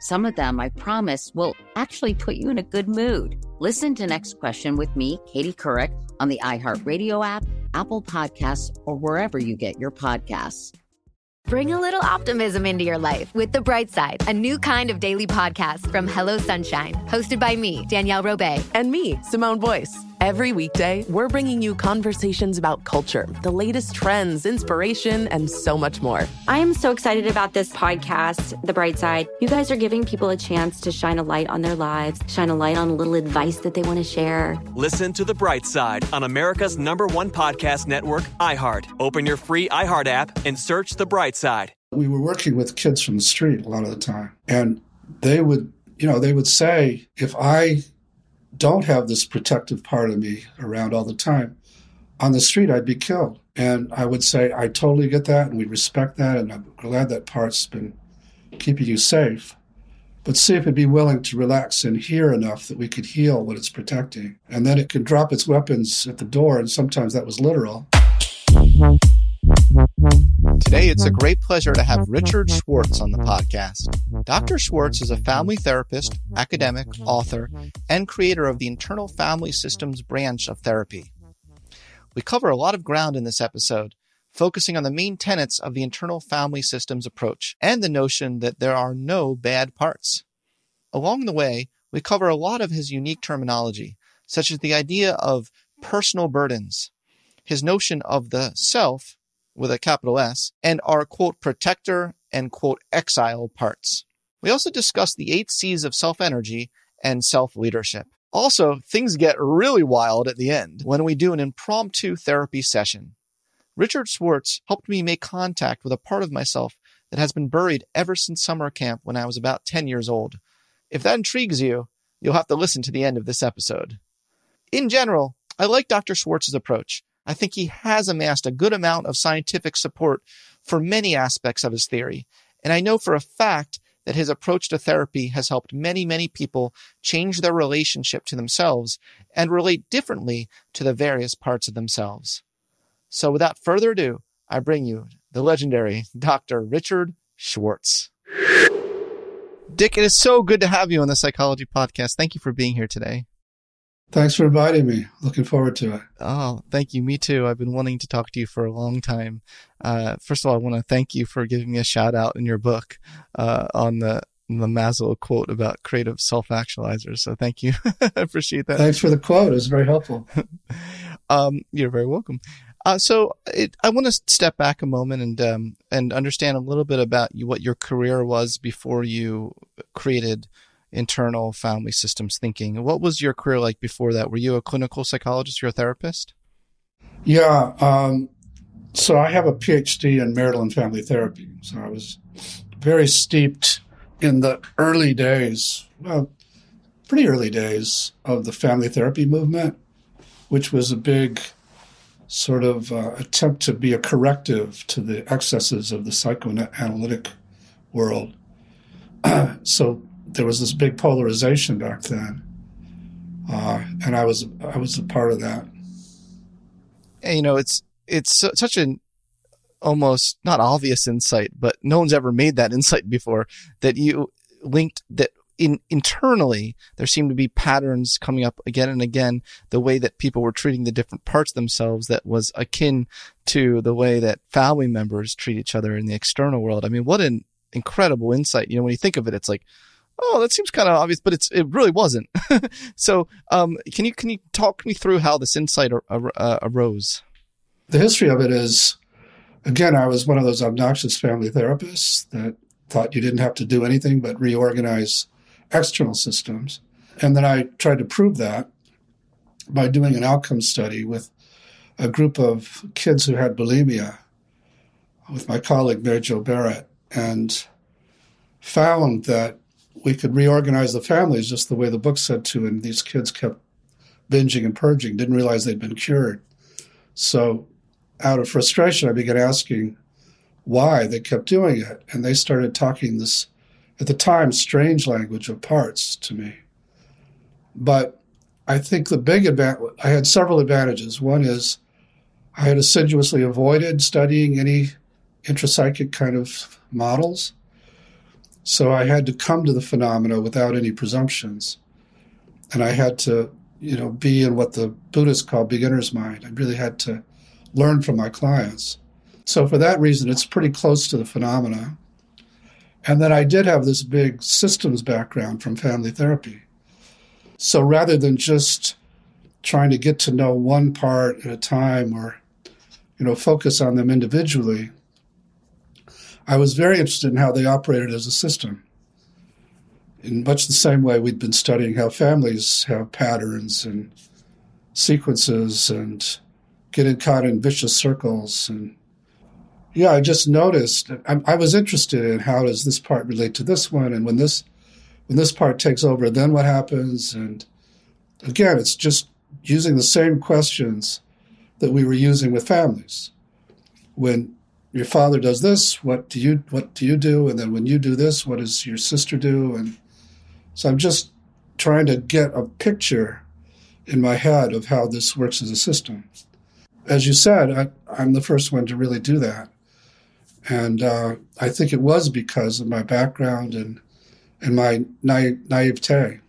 some of them, I promise, will actually put you in a good mood. Listen to Next Question with me, Katie Couric, on the iHeartRadio app, Apple Podcasts, or wherever you get your podcasts. Bring a little optimism into your life with The Bright Side, a new kind of daily podcast from Hello Sunshine, hosted by me, Danielle Robay, and me, Simone Boyce. Every weekday, we're bringing you conversations about culture, the latest trends, inspiration, and so much more. I am so excited about this podcast, The Bright Side. You guys are giving people a chance to shine a light on their lives, shine a light on a little advice that they want to share. Listen to The Bright Side on America's number one podcast network, iHeart. Open your free iHeart app and search The Bright Side. We were working with kids from the street a lot of the time, and they would, you know, they would say, if I don't have this protective part of me around all the time, on the street, I'd be killed. And I would say, I totally get that, and we respect that, and I'm glad that part's been keeping you safe. But see if it'd be willing to relax and hear enough that we could heal what it's protecting. And then it could drop its weapons at the door, and sometimes that was literal. Today, it's a great pleasure to have Richard Schwartz on the podcast. Dr. Schwartz is a family therapist, academic, author, and creator of the Internal Family Systems branch of therapy. We cover a lot of ground in this episode, focusing on the main tenets of the internal family systems approach and the notion that there are no bad parts. Along the way, we cover a lot of his unique terminology, such as the idea of personal burdens, his notion of the self with a capital S, and our quote protector and quote exile parts. We also discuss the eight C's of self energy and self leadership. Also, things get really wild at the end when we do an impromptu therapy session. Richard Schwartz helped me make contact with a part of myself that has been buried ever since summer camp when I was about 10 years old. If that intrigues you, you'll have to listen to the end of this episode. In general, I like Dr. Schwartz's approach. I think he has amassed a good amount of scientific support for many aspects of his theory. And I know for a fact that his approach to therapy has helped many, many people change their relationship to themselves and relate differently to the various parts of themselves. So without further ado, I bring you the legendary Dr. Richard Schwartz. Dick, it is so good to have you on the Psychology Podcast. Thank you for being here today. Thanks for inviting me. Looking forward to it. Oh, thank you. Me too. I've been wanting to talk to you for a long time. Uh, first of all, I want to thank you for giving me a shout out in your book uh, on the the Maslow quote about creative self actualizers. So thank you. I appreciate that. Thanks for the quote. It was very helpful. um, you're very welcome. Uh, so it, I want to step back a moment and um, and understand a little bit about you, what your career was before you created internal family systems thinking. What was your career like before that? Were you a clinical psychologist or a therapist? Yeah. Um, so I have a PhD in marital and family therapy. So I was very steeped in the early days, well, pretty early days of the family therapy movement, which was a big sort of uh, attempt to be a corrective to the excesses of the psychoanalytic world. so there was this big polarization back then, uh, and I was I was a part of that. And, you know, it's it's such an almost not obvious insight, but no one's ever made that insight before that you linked that in internally there seemed to be patterns coming up again and again the way that people were treating the different parts themselves that was akin to the way that family members treat each other in the external world i mean what an incredible insight. You know, when you think of it, it's like, oh, that seems kind of obvious, but it's it really wasn't. so, um, can you can you talk me through how this insight ar- uh, arose? The history of it is, again, I was one of those obnoxious family therapists that thought you didn't have to do anything but reorganize external systems, and then I tried to prove that by doing an outcome study with a group of kids who had bulimia with my colleague Mary Jo Barrett and found that we could reorganize the families just the way the book said to, and these kids kept binging and purging, didn't realize they'd been cured. So, out of frustration, I began asking why they kept doing it. And they started talking this, at the time, strange language of parts to me. But I think the big advantage, I had several advantages. One is I had assiduously avoided studying any intrapsychic kind of models. So I had to come to the phenomena without any presumptions. And I had to, you know, be in what the Buddhists call beginner's mind. I really had to learn from my clients. So for that reason, it's pretty close to the phenomena. And then I did have this big systems background from family therapy. So rather than just trying to get to know one part at a time or, you know, focus on them individually, I was very interested in how they operated as a system. In much the same way we'd been studying how families have patterns and sequences and getting caught in vicious circles and yeah i just noticed I, I, was interested in how does this part relate to this one and when this when this part takes over then what happens and again it's just using the same questions that we were using with families when your father does this what do you what do you do? And then when you do this what does your sister do? And so i'm just trying to get a picture in my head of how this works as a system. As you said I, am the first one to really do that. And uh, i think it was because of my background and and my na- naivete.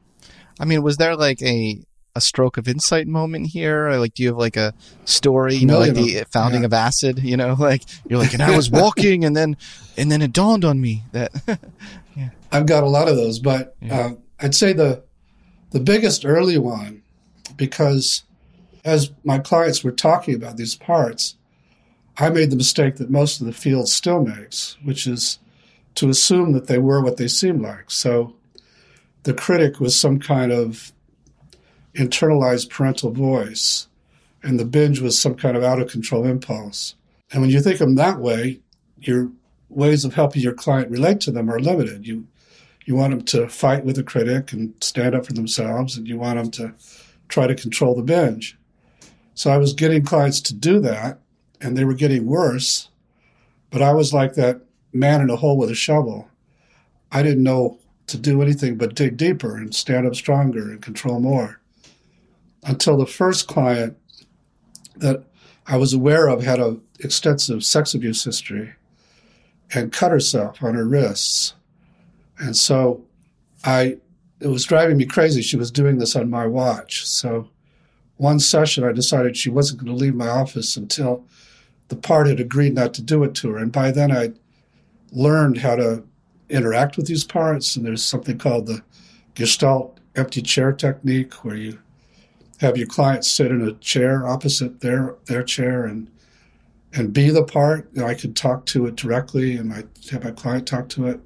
I mean was there like a a stroke of insight moment here? Or like, do you have like a story, you know, like the founding yeah. of acid, you know, like you're like, and I was walking and then, and then it dawned on me that, yeah. I've got a lot of those, but yeah. uh, I'd say the, the biggest early one, because as my clients were talking about these parts, I made the mistake that most of the field still makes, which is to assume that they were what they seemed like. So the critic was some kind of internalized parental voice, and the binge was some kind of out of control impulse. And when you think of them that way, your ways of helping your client relate to them are limited. You you want them to fight with a critic and stand up for themselves, and you want them to try to control the binge. So I was getting clients to do that, and they were getting worse. But I was like that man in a hole with a shovel. I didn't know to do anything but dig deeper and stand up stronger and control more until the first client that I was aware of had an extensive sex abuse history and cut herself on her wrists. And so I it was driving me crazy. She was doing this on my watch. So one session I decided she wasn't going to leave my office until the part had agreed not to do it to her. And by then I learned how to interact with these parts. And there's something called the Gestalt empty chair technique where you have your client sit in a chair opposite their their chair and and be the part. Know, I could talk to it directly, and I have my client talk to it.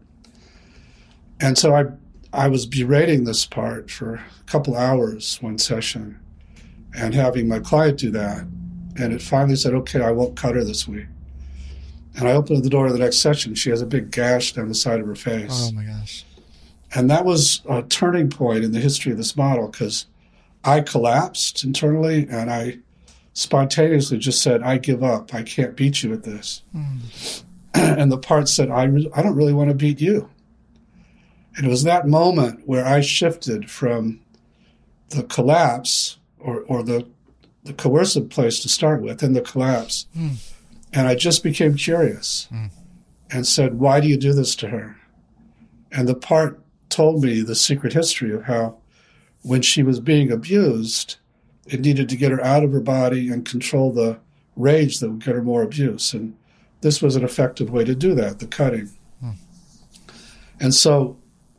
And so I I was berating this part for a couple hours one session, and having my client do that, and it finally said, "Okay, I won't cut her this week." And I opened the door to the next session. She has a big gash down the side of her face. Oh my gosh! And that was a turning point in the history of this model because I collapsed internally and I spontaneously just said, I give up. I can't beat you at this. Mm. and the part said, I, re- I don't really want to beat you. And it was that moment where I shifted from the collapse or, or the, the coercive place to start with and the collapse. Mm. And I just became curious mm. and said, Why do you do this to her? And the part told me the secret history of how when she was being abused, it needed to get her out of her body and control the rage that would get her more abuse. And this was an effective way to do that, the cutting. Hmm. And so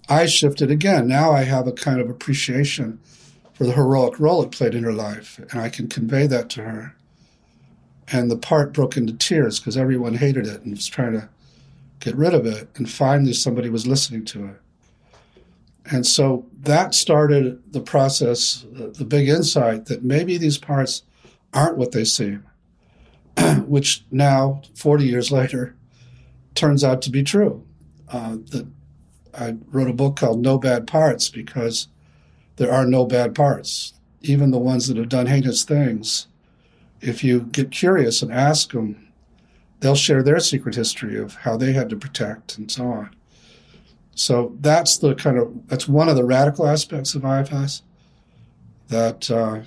I shifted again. Now I have a kind of appreciation for the heroic role it played in her life, and I can convey that to her. And the part broke into tears because everyone hated it and was trying to get rid of it. And finally, somebody was listening to it. And so that started the process, the big insight that maybe these parts aren't what they seem, which now, 40 years later, turns out to be true. Uh, that I wrote a book called No Bad Parts because there are no bad parts. Even the ones that have done heinous things, if you get curious and ask them, they'll share their secret history of how they had to protect and so on. So that's the kind of that's one of the radical aspects of IFS that uh,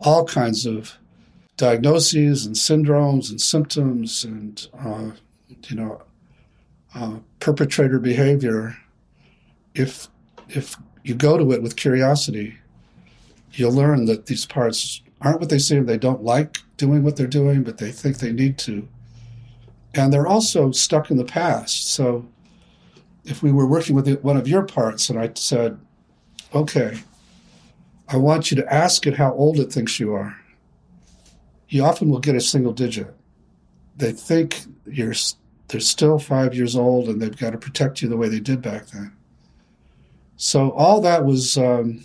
all kinds of diagnoses and syndromes and symptoms and uh, you know uh, perpetrator behavior if if you go to it with curiosity, you'll learn that these parts aren't what they seem. They don't like doing what they're doing, but they think they need to. And they're also stuck in the past. So if we were working with one of your parts and I said, okay, I want you to ask it how old it thinks you are, you often will get a single digit. They think you're they're still five years old and they've got to protect you the way they did back then. So all that was, um,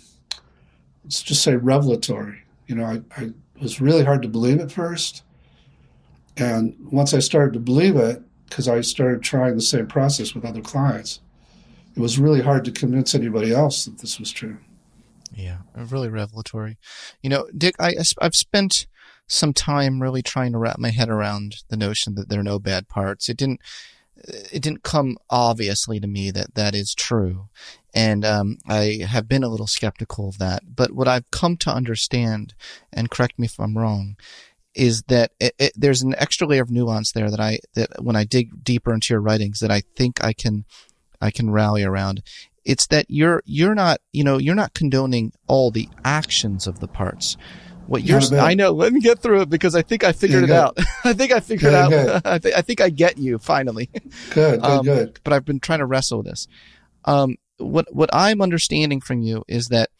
let's just say, revelatory. You know, I, I was really hard to believe at first, and once I started to believe it, because I started trying the same process with other clients, it was really hard to convince anybody else that this was true. Yeah, really revelatory. You know, Dick, I, I've spent some time really trying to wrap my head around the notion that there are no bad parts. It didn't it didn't come obviously to me that that is true. And um, I have been a little skeptical of that. But what I've come to understand, and correct me if I'm wrong, is that it, it, there's an extra layer of nuance there that I that when I dig deeper into your writings that I think I can I can rally around. It's that you're you're not you know you're not condoning all the actions of the parts. What you're I know. Let me get through it because I think I figured it out. I think I figured good, out. I, th- I think I get you finally. Good, good, um, good. But I've been trying to wrestle with this. Um, what what I'm understanding from you is that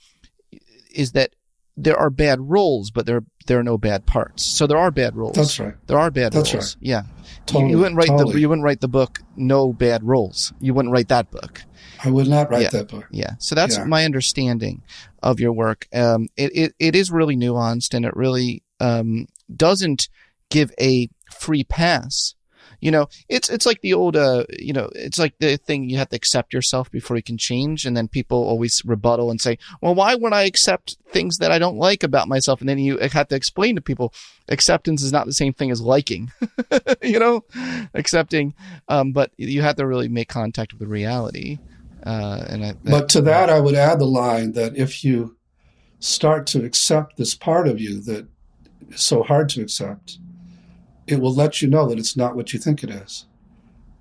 is that there are bad roles, but there there are no bad parts. So there are bad roles. That's right. There are bad That's roles. Right. Yeah. Totally, you, you, wouldn't write totally. the you wouldn't write the book No Bad Roles. You wouldn't write that book. I would not write yeah. that book. Yeah. So that's yeah. my understanding of your work. Um, it, it, it is really nuanced and it really um, doesn't give a free pass you know, it's it's like the old, uh, you know, it's like the thing you have to accept yourself before you can change, and then people always rebuttal and say, "Well, why would I accept things that I don't like about myself?" And then you have to explain to people, acceptance is not the same thing as liking, you know, accepting, um, but you have to really make contact with the reality. Uh, and I, that, but to that, I would add the line that if you start to accept this part of you that is so hard to accept it will let you know that it's not what you think it is.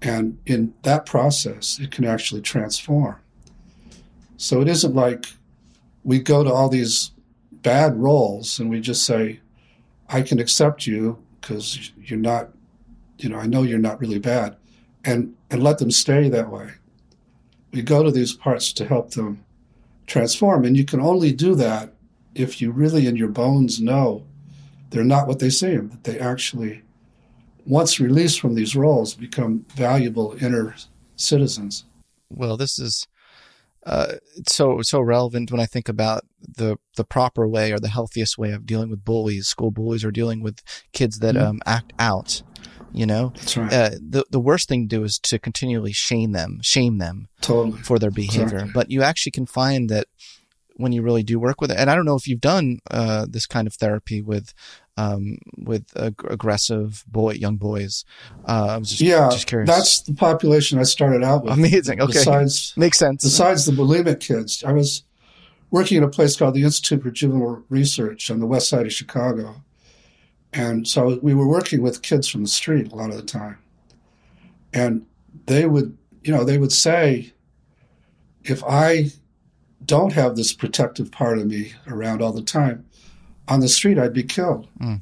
And in that process, it can actually transform. So it isn't like we go to all these bad roles and we just say, I can accept you because you're not, you know, I know you're not really bad, and, and let them stay that way. We go to these parts to help them transform. And you can only do that if you really in your bones know they're not what they seem, that they actually once released from these roles, become valuable inner citizens. Well, this is uh, so so relevant when I think about the the proper way or the healthiest way of dealing with bullies. School bullies are dealing with kids that mm-hmm. um, act out. You know, that's right. Uh, the the worst thing to do is to continually shame them, shame them totally. for their behavior. Exactly. But you actually can find that when you really do work with it. And I don't know if you've done uh, this kind of therapy with um, with ag- aggressive boy young boys. Uh, I was just, yeah, just curious. That's the population I started out with. Amazing. Okay, besides makes sense. Besides the bulimic kids, I was working at a place called the Institute for Juvenile Research on the west side of Chicago, and so we were working with kids from the street a lot of the time, and they would, you know, they would say, if I don't have this protective part of me around all the time, on the street, I'd be killed. Mm.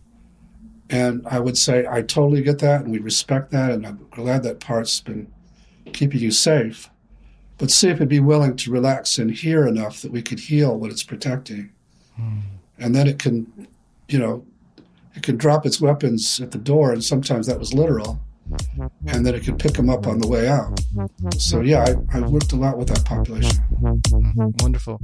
And I would say, I totally get that, and we respect that, and I'm glad that part's been keeping you safe. but see if it'd be willing to relax and hear enough that we could heal what it's protecting. Mm. And then it can, you know, it can drop its weapons at the door, and sometimes that was literal, and that it could pick them up on the way out. So, yeah, I, I worked a lot with that population. Wonderful.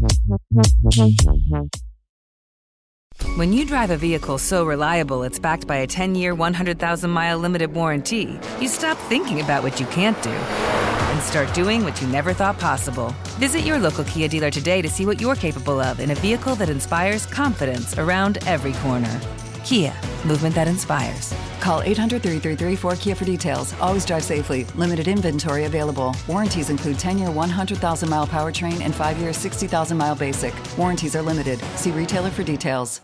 When you drive a vehicle so reliable it's backed by a 10 year, 100,000 mile limited warranty, you stop thinking about what you can't do and start doing what you never thought possible. Visit your local Kia dealer today to see what you're capable of in a vehicle that inspires confidence around every corner. Kia, movement that inspires. Call 800 333 4KIA for details. Always drive safely. Limited inventory available. Warranties include 10 year 100,000 mile powertrain and 5 year 60,000 mile basic. Warranties are limited. See retailer for details.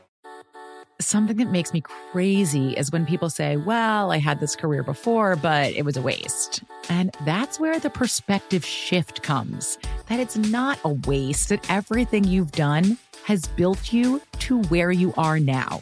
Something that makes me crazy is when people say, Well, I had this career before, but it was a waste. And that's where the perspective shift comes that it's not a waste, that everything you've done has built you to where you are now.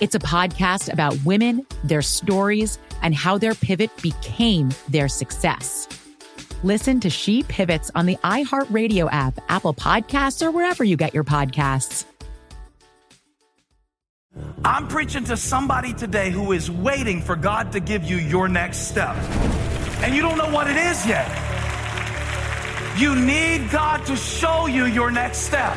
It's a podcast about women, their stories, and how their pivot became their success. Listen to She Pivots on the iHeartRadio app, Apple Podcasts, or wherever you get your podcasts. I'm preaching to somebody today who is waiting for God to give you your next step. And you don't know what it is yet. You need God to show you your next step.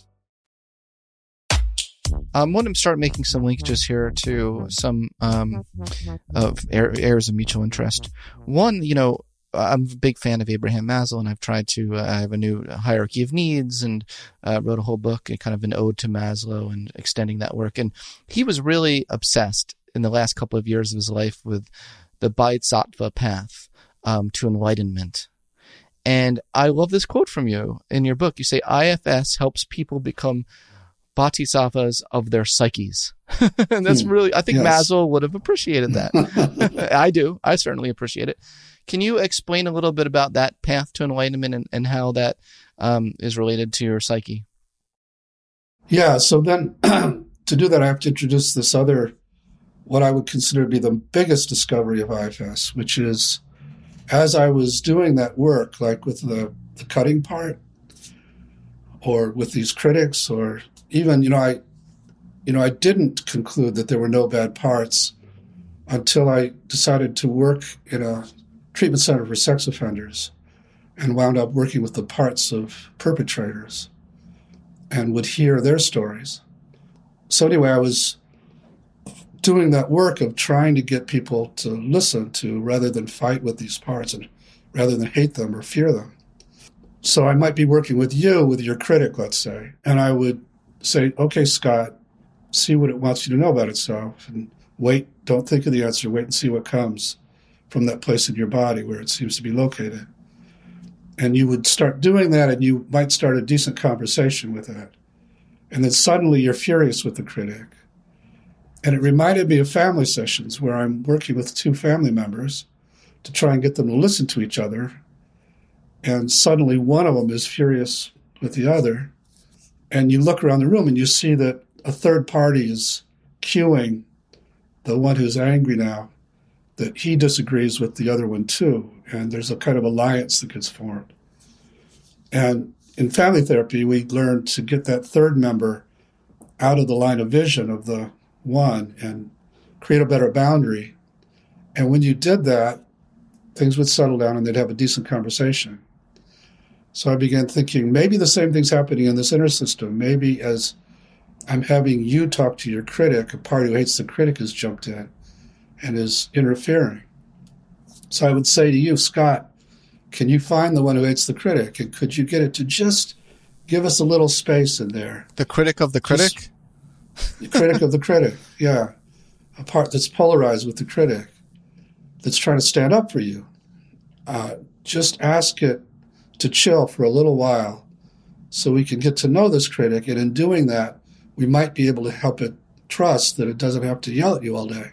Um, I want to start making some linkages here to some um, of areas of mutual interest. One, you know, I'm a big fan of Abraham Maslow, and I've tried to. Uh, I have a new hierarchy of needs, and uh, wrote a whole book, and kind of an ode to Maslow, and extending that work. And he was really obsessed in the last couple of years of his life with the Bodhisattva path um, to enlightenment. And I love this quote from you in your book. You say IFS helps people become bodhisattvas of their psyches. and that's hmm. really, I think yes. Maslow would have appreciated that. I do. I certainly appreciate it. Can you explain a little bit about that path to enlightenment and, and how that um, is related to your psyche? Yeah. So then to do that, I have to introduce this other, what I would consider to be the biggest discovery of IFS, which is as I was doing that work, like with the, the cutting part, or with these critics, or even you know I you know I didn't conclude that there were no bad parts until I decided to work in a treatment center for sex offenders and wound up working with the parts of perpetrators and would hear their stories. So anyway, I was doing that work of trying to get people to listen to rather than fight with these parts and rather than hate them or fear them. So I might be working with you, with your critic, let's say, and I would say, okay, Scott, see what it wants you to know about itself and wait, don't think of the answer, wait and see what comes from that place in your body where it seems to be located. And you would start doing that and you might start a decent conversation with that. And then suddenly you're furious with the critic. And it reminded me of family sessions where I'm working with two family members to try and get them to listen to each other. And suddenly one of them is furious with the other and you look around the room and you see that a third party is cueing the one who's angry now that he disagrees with the other one too and there's a kind of alliance that gets formed. And in family therapy, we learn to get that third member out of the line of vision of the one and create a better boundary. And when you did that, things would settle down and they'd have a decent conversation. So I began thinking maybe the same thing's happening in this inner system. Maybe as I'm having you talk to your critic, a party who hates the critic has jumped in and is interfering. So I would say to you, Scott, can you find the one who hates the critic? And could you get it to just give us a little space in there? The critic of the critic? Just, the critic of the critic, yeah. A part that's polarized with the critic, that's trying to stand up for you. Uh, just ask it to chill for a little while so we can get to know this critic. And in doing that, we might be able to help it trust that it doesn't have to yell at you all day.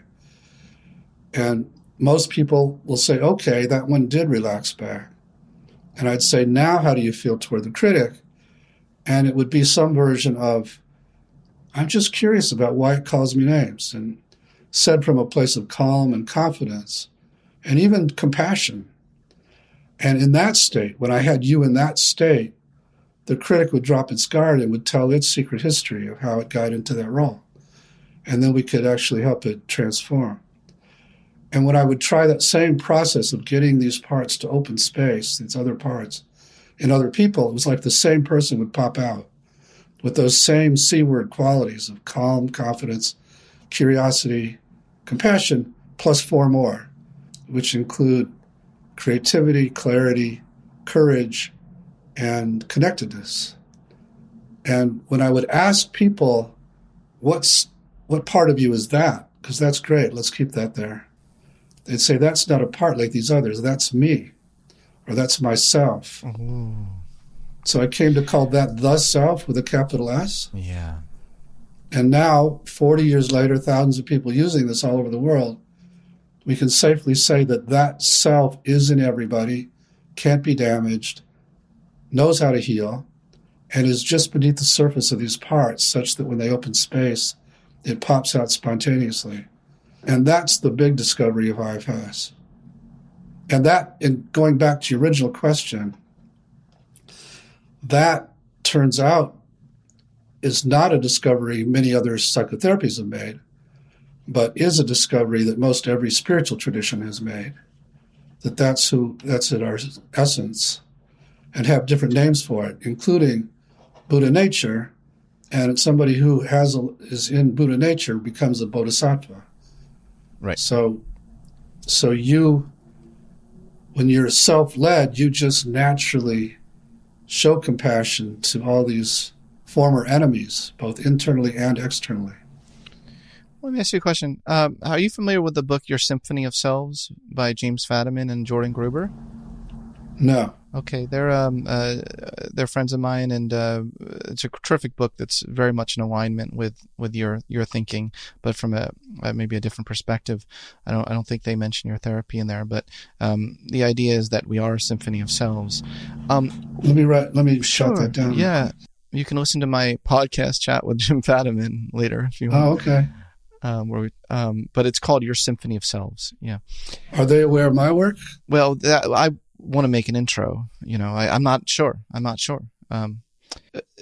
And most people will say, okay, that one did relax back. And I'd say, now how do you feel toward the critic? And it would be some version of, I'm just curious about why it calls me names, and said from a place of calm and confidence and even compassion. And in that state, when I had you in that state, the critic would drop its guard and would tell its secret history of how it got into that role. And then we could actually help it transform. And when I would try that same process of getting these parts to open space, these other parts, in other people, it was like the same person would pop out with those same C word qualities of calm, confidence, curiosity, compassion, plus four more, which include creativity, clarity, courage, and connectedness. And when I would ask people, what's what part of you is that? Because that's great, let's keep that there they'd say, that's not a part like these others. That's me, or that's myself. Ooh. So I came to call that the self with a capital S. Yeah. And now, 40 years later, thousands of people using this all over the world, we can safely say that that self is in everybody, can't be damaged, knows how to heal, and is just beneath the surface of these parts, such that when they open space, it pops out spontaneously. And that's the big discovery of IFS. And that, in going back to your original question, that turns out is not a discovery many other psychotherapies have made, but is a discovery that most every spiritual tradition has made. That that's who that's at our essence, and have different names for it, including Buddha nature, and somebody who has a, is in Buddha nature becomes a bodhisattva. Right. So, so you, when you're self-led, you just naturally show compassion to all these former enemies, both internally and externally. Let me ask you a question. Um, are you familiar with the book Your Symphony of Selves by James Fadiman and Jordan Gruber? No. Okay, they're um uh, they're friends of mine, and uh, it's a terrific book that's very much in alignment with, with your your thinking, but from a, a, maybe a different perspective. I don't I don't think they mention your therapy in there, but um, the idea is that we are a symphony of selves. Um, let me write. Let me shut that down. Yeah, you can listen to my podcast chat with Jim Fadiman later if you want. Oh, okay. Um, where we, um, but it's called Your Symphony of Selves. Yeah. Are they aware of my work? Well, that, I want to make an intro. You know, I, am not sure. I'm not sure. Um,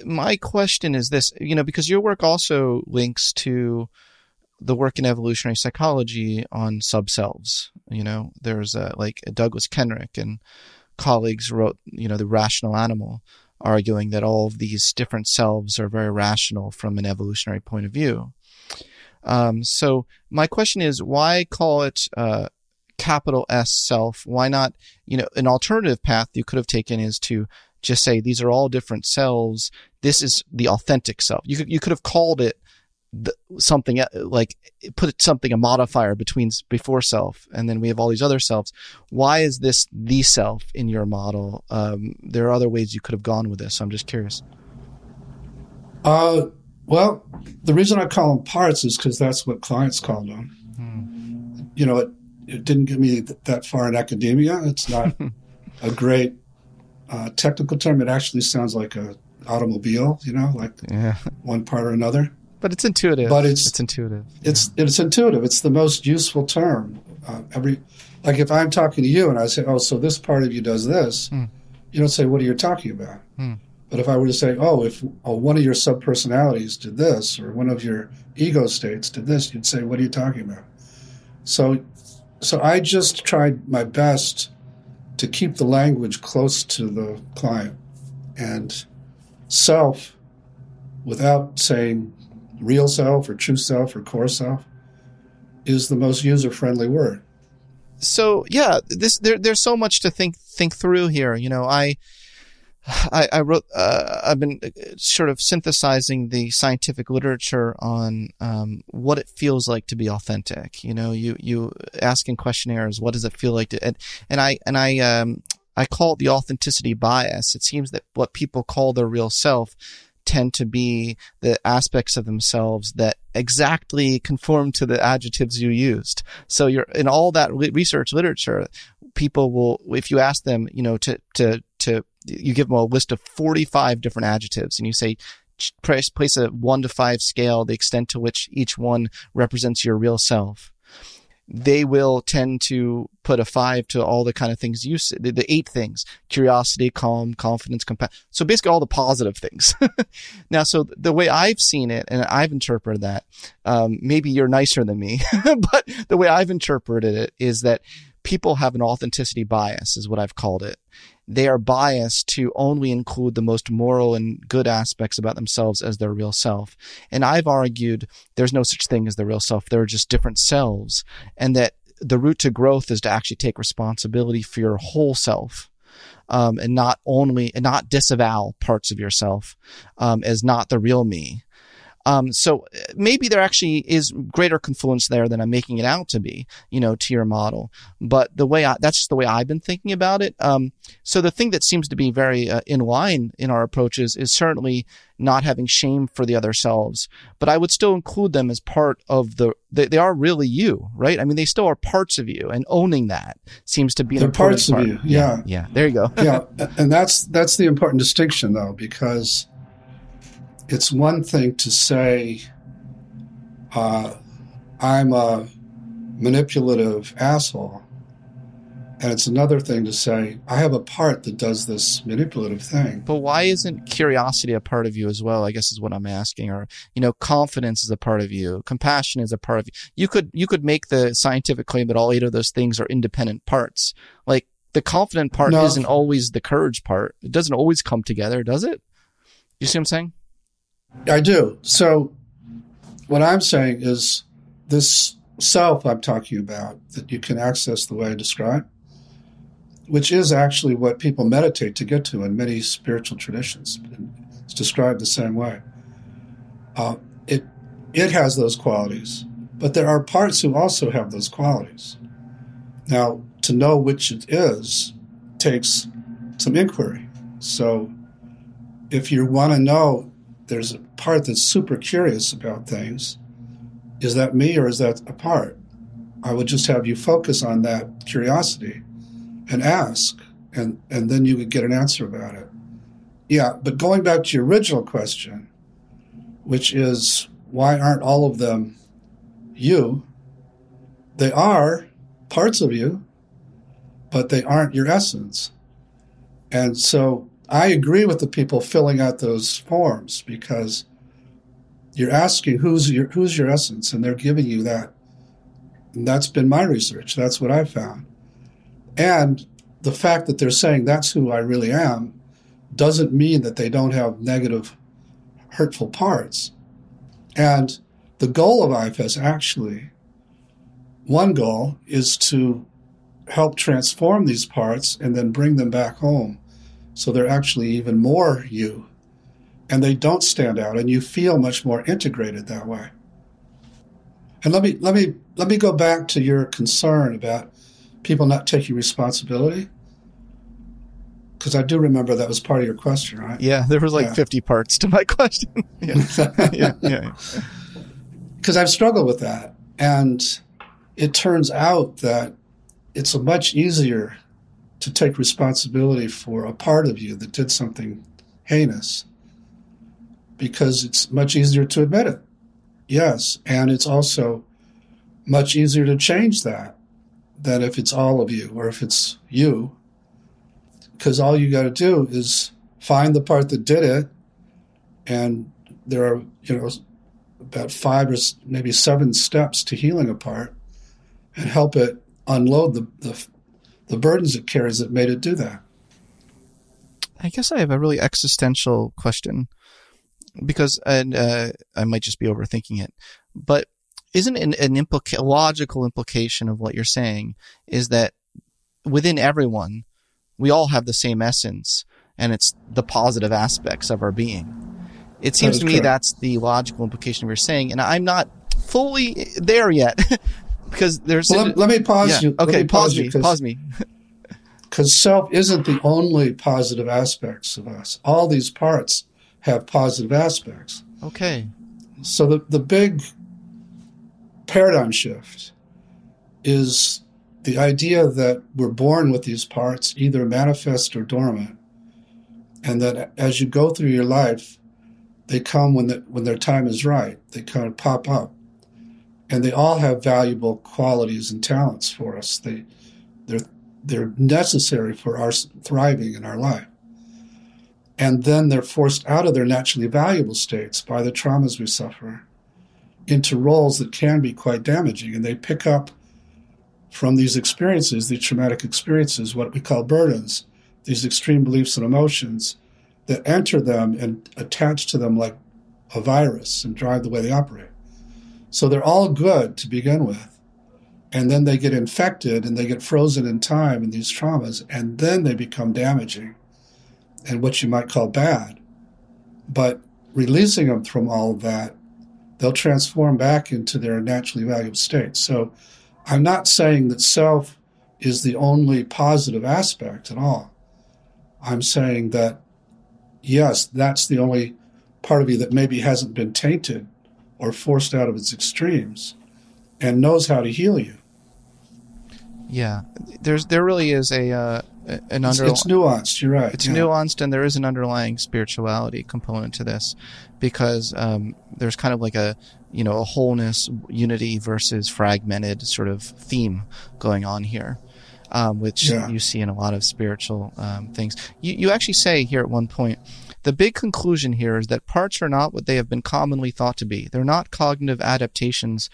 my question is this, you know, because your work also links to the work in evolutionary psychology on subselves. You know, there's a, like Douglas Kenrick and colleagues wrote, you know, the rational animal, arguing that all of these different selves are very rational from an evolutionary point of view. Um, so my question is, why call it uh, capital S self. Why not, you know, an alternative path you could have taken is to just say these are all different selves. This is the authentic self. You could, you could have called it the, something like put something a modifier between before self and then we have all these other selves why is this the self in your model um, there are other ways you could have gone with this so i'm just curious uh, well the reason i call them parts is because that's what clients call them hmm. you know it, it didn't get me that far in academia. It's not a great uh, technical term. It actually sounds like a automobile, you know, like yeah. one part or another. But it's intuitive. But it's it's intuitive. It's yeah. it's intuitive. It's the most useful term Uh, every like if I'm talking to you and I say, "Oh, so this part of you does this," Hmm. you don't say, "What are you talking about?" Hmm. But if I were to say, "Oh, if oh, one of your subpersonalities did this, or one of your ego states did this," you'd say, "What are you talking about?" So, so I just tried my best to keep the language close to the client and self without saying real self or true self or core self is the most user friendly word. so yeah, this there there's so much to think think through here. You know, I I, I wrote uh, I've been uh, sort of synthesizing the scientific literature on um, what it feels like to be authentic. You know, you you ask in questionnaires, what does it feel like to and, and I and I um I call it the authenticity bias. It seems that what people call their real self tend to be the aspects of themselves that exactly conform to the adjectives you used. So you're in all that research literature, people will, if you ask them, you know, to, to, to, you give them a list of 45 different adjectives and you say, place, a one to five scale, the extent to which each one represents your real self. They will tend to put a five to all the kind of things you said—the the eight things: curiosity, calm, confidence, compassion. So basically, all the positive things. now, so the way I've seen it and I've interpreted that, um, maybe you're nicer than me, but the way I've interpreted it is that people have an authenticity bias, is what I've called it. They are biased to only include the most moral and good aspects about themselves as their real self. And I've argued there's no such thing as the real self. There are just different selves and that the route to growth is to actually take responsibility for your whole self. Um, and not only, and not disavow parts of yourself, um, as not the real me. Um, so uh, maybe there actually is greater confluence there than I'm making it out to be, you know, to your model. But the way I, that's just the way I've been thinking about it. Um, so the thing that seems to be very uh, in line in our approaches is certainly not having shame for the other selves, but I would still include them as part of the, they, they are really you, right? I mean, they still are parts of you and owning that seems to be They're parts of part. you. Yeah. Yeah. There you go. yeah, and that's that's the important distinction though, because it's one thing to say, uh, "I'm a manipulative asshole," and it's another thing to say, "I have a part that does this manipulative thing." But why isn't curiosity a part of you as well? I guess is what I'm asking. Or you know, confidence is a part of you. Compassion is a part of you. You could you could make the scientific claim that all eight of those things are independent parts. Like the confident part No. isn't always the courage part. It doesn't always come together, does it? You see what I'm saying? I do. So, what I'm saying is this self I'm talking about that you can access the way I described, which is actually what people meditate to get to in many spiritual traditions. It's described the same way. Uh, it it has those qualities, but there are parts who also have those qualities. Now, to know which it is takes some inquiry. So, if you want to know there's a part that's super curious about things. Is that me or is that a part? I would just have you focus on that curiosity and ask, and, and then you would get an answer about it. Yeah, but going back to your original question, which is why aren't all of them you? They are parts of you, but they aren't your essence. And so I agree with the people filling out those forms because you're asking who's your who's your essence, and they're giving you that. And that's been my research. That's what I found. And the fact that they're saying that's who I really am doesn't mean that they don't have negative, hurtful parts. And the goal of IFS actually, one goal is to help transform these parts and then bring them back home so they're actually even more you and they don't stand out and you feel much more integrated that way and let me let me let me go back to your concern about people not taking responsibility because i do remember that was part of your question right Yeah, there was like Yeah. 50 parts to my question. yeah. yeah, yeah. because I've struggled with that. And it turns out that it's a much easier to take responsibility for a part of you that did something heinous because it's much easier to admit it. Yes. And it's also much easier to change that. than if it's all of you or if it's you. Because all you got to do is find the part that did it, and there are, you know, about five or maybe seven steps to healing a part and help it unload the, the, the burdens it carries that made it do that. I guess I have a really existential question because, and uh, I might just be overthinking it, but isn't an, an implica- logical implication of what you're saying is that within everyone, we all have the same essence, and it's the positive aspects of our being. It seems to me correct. that's the logical implication of what you're saying, and I'm not fully there yet because there's. Well, let, let, me pause yeah. you. Okay, me pause, me. Pause me. Because self isn't the only positive aspects of us. All these parts have positive aspects. Okay. So the the big paradigm shift is the idea that we're born with these parts, either manifest or dormant, and that as you go through your life, they come when the, when their time is right. They kind of pop up, and they all have valuable qualities and talents for us. They they're they're necessary for our thriving in our life. And then they're forced out of their naturally valuable states by the traumas we suffer into roles that can be quite damaging. And they pick up from these experiences, these traumatic experiences, what we call burdens, these extreme beliefs and emotions that enter them and attach to them like a virus and drive the way they operate. So they're all good to begin with. And then they get infected and they get frozen in time in these traumas, and then they become damaging and what you might call bad. But releasing them from all of that, they'll transform back into their naturally valuable state. So I'm not saying that self is the only positive aspect at all. I'm saying that yes, that's the only part of you that maybe hasn't been tainted or forced out of its extremes and knows how to heal you. Yeah, there's there really is a uh, an under. It's, it's, nuanced. You're right. It's yeah. nuanced, and there is an underlying spirituality component to this, because um, there's kind of like a you know a wholeness, unity versus fragmented sort of theme going on here um, which yeah. you see in a lot of spiritual um, things. You, you actually say here at one point, the big conclusion here is that parts are not what they have been commonly thought to be. They're not cognitive adaptations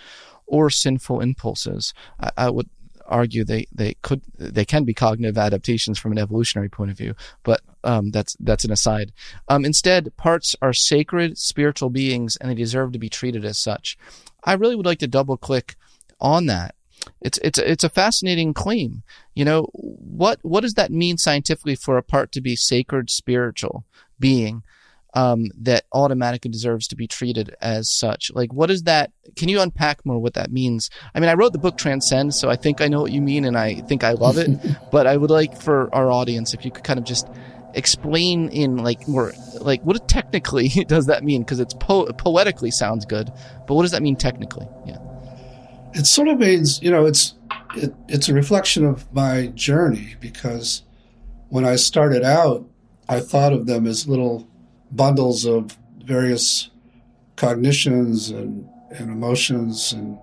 or sinful impulses. I, I would argue they, they could they can be cognitive adaptations from an evolutionary point of view, but um, that's that's an aside. Um, instead, parts are sacred spiritual beings, and they deserve to be treated as such. I really would like to double click on that it's it's it's a fascinating claim. You know what what does that mean scientifically for a part to be sacred spiritual being um, that automatically deserves to be treated as such? Like what is that? Can you unpack more what that means? I mean, I wrote the book Transcend, so I think I know what you mean, and I think I love it. but I would like for our audience if you could kind of just explain in like more like what technically does that mean because it's po- poetically sounds good but what does that mean technically yeah it sort of means you know it's it, it's a reflection of my journey because when I started out, I thought of them as little bundles of various cognitions and, and emotions and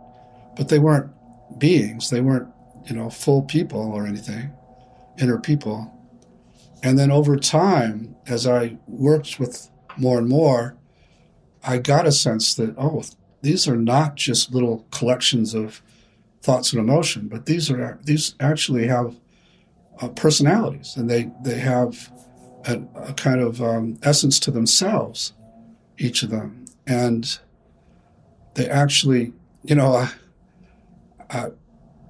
but they weren't beings. They weren't you know full people or anything inner people. And then over time as i worked with more and more i got a sense that oh these are not just little collections of thoughts and emotion, but these are these actually have uh, personalities, and they they have a, a kind of um, essence to themselves, each of them, and they actually, you know, I, I,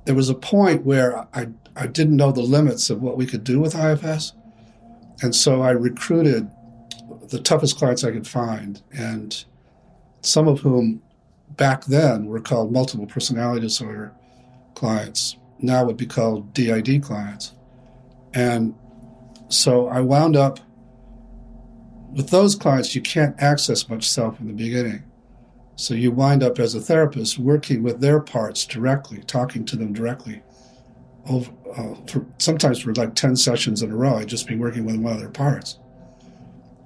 there was a point where I I didn't know the limits of what we could do with IFS, and so I recruited the toughest clients I could find, and some of whom back then were called multiple personality disorder clients. Now would be called DID clients. And so I wound up with those clients, you can't access much self in the beginning. So you wind up as a therapist working with their parts directly, talking to them directly. Over, uh, for, sometimes for like 10 sessions in a row, I'd just be working with one of their parts.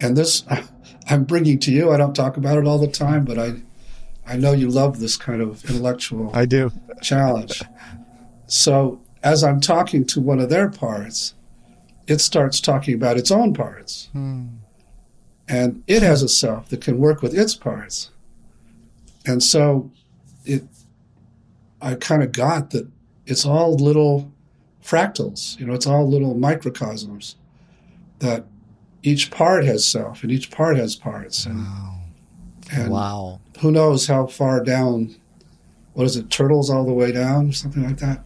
And this I'm bringing to you. I don't talk about it all the time, but I I know you love this kind of intellectual I do challenge. So as I'm talking to one of their parts, it starts talking about its own parts. Hmm. And it has a self that can work with its parts. And so it I kind of got that it's all little fractals, you know, it's all little microcosms that each part has self and each part has parts. And, and wow. who knows how far down, what is it, turtles all the way down, something like that?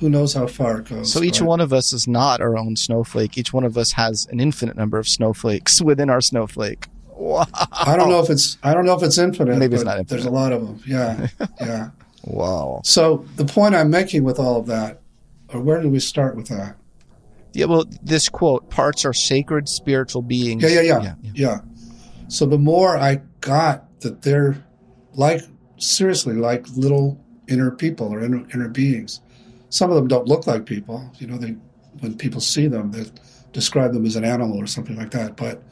Who knows how far it goes? So each but- one of us is not our own snowflake. Each one of us has an infinite number of snowflakes within our snowflake. Wow. I don't know if it's I don't know if it's infinite. Maybe it's not There's a lot of them. Yeah, yeah. Wow. So the point I'm making with all of that, or where do we start with that? Yeah, well, this quote, parts are sacred spiritual beings. Yeah, yeah, yeah, yeah, So the more I got that they're like seriously like little inner people or inner, inner beings. Some of them don't look like people. You know, they when people see them, they describe them as an animal or something like that. But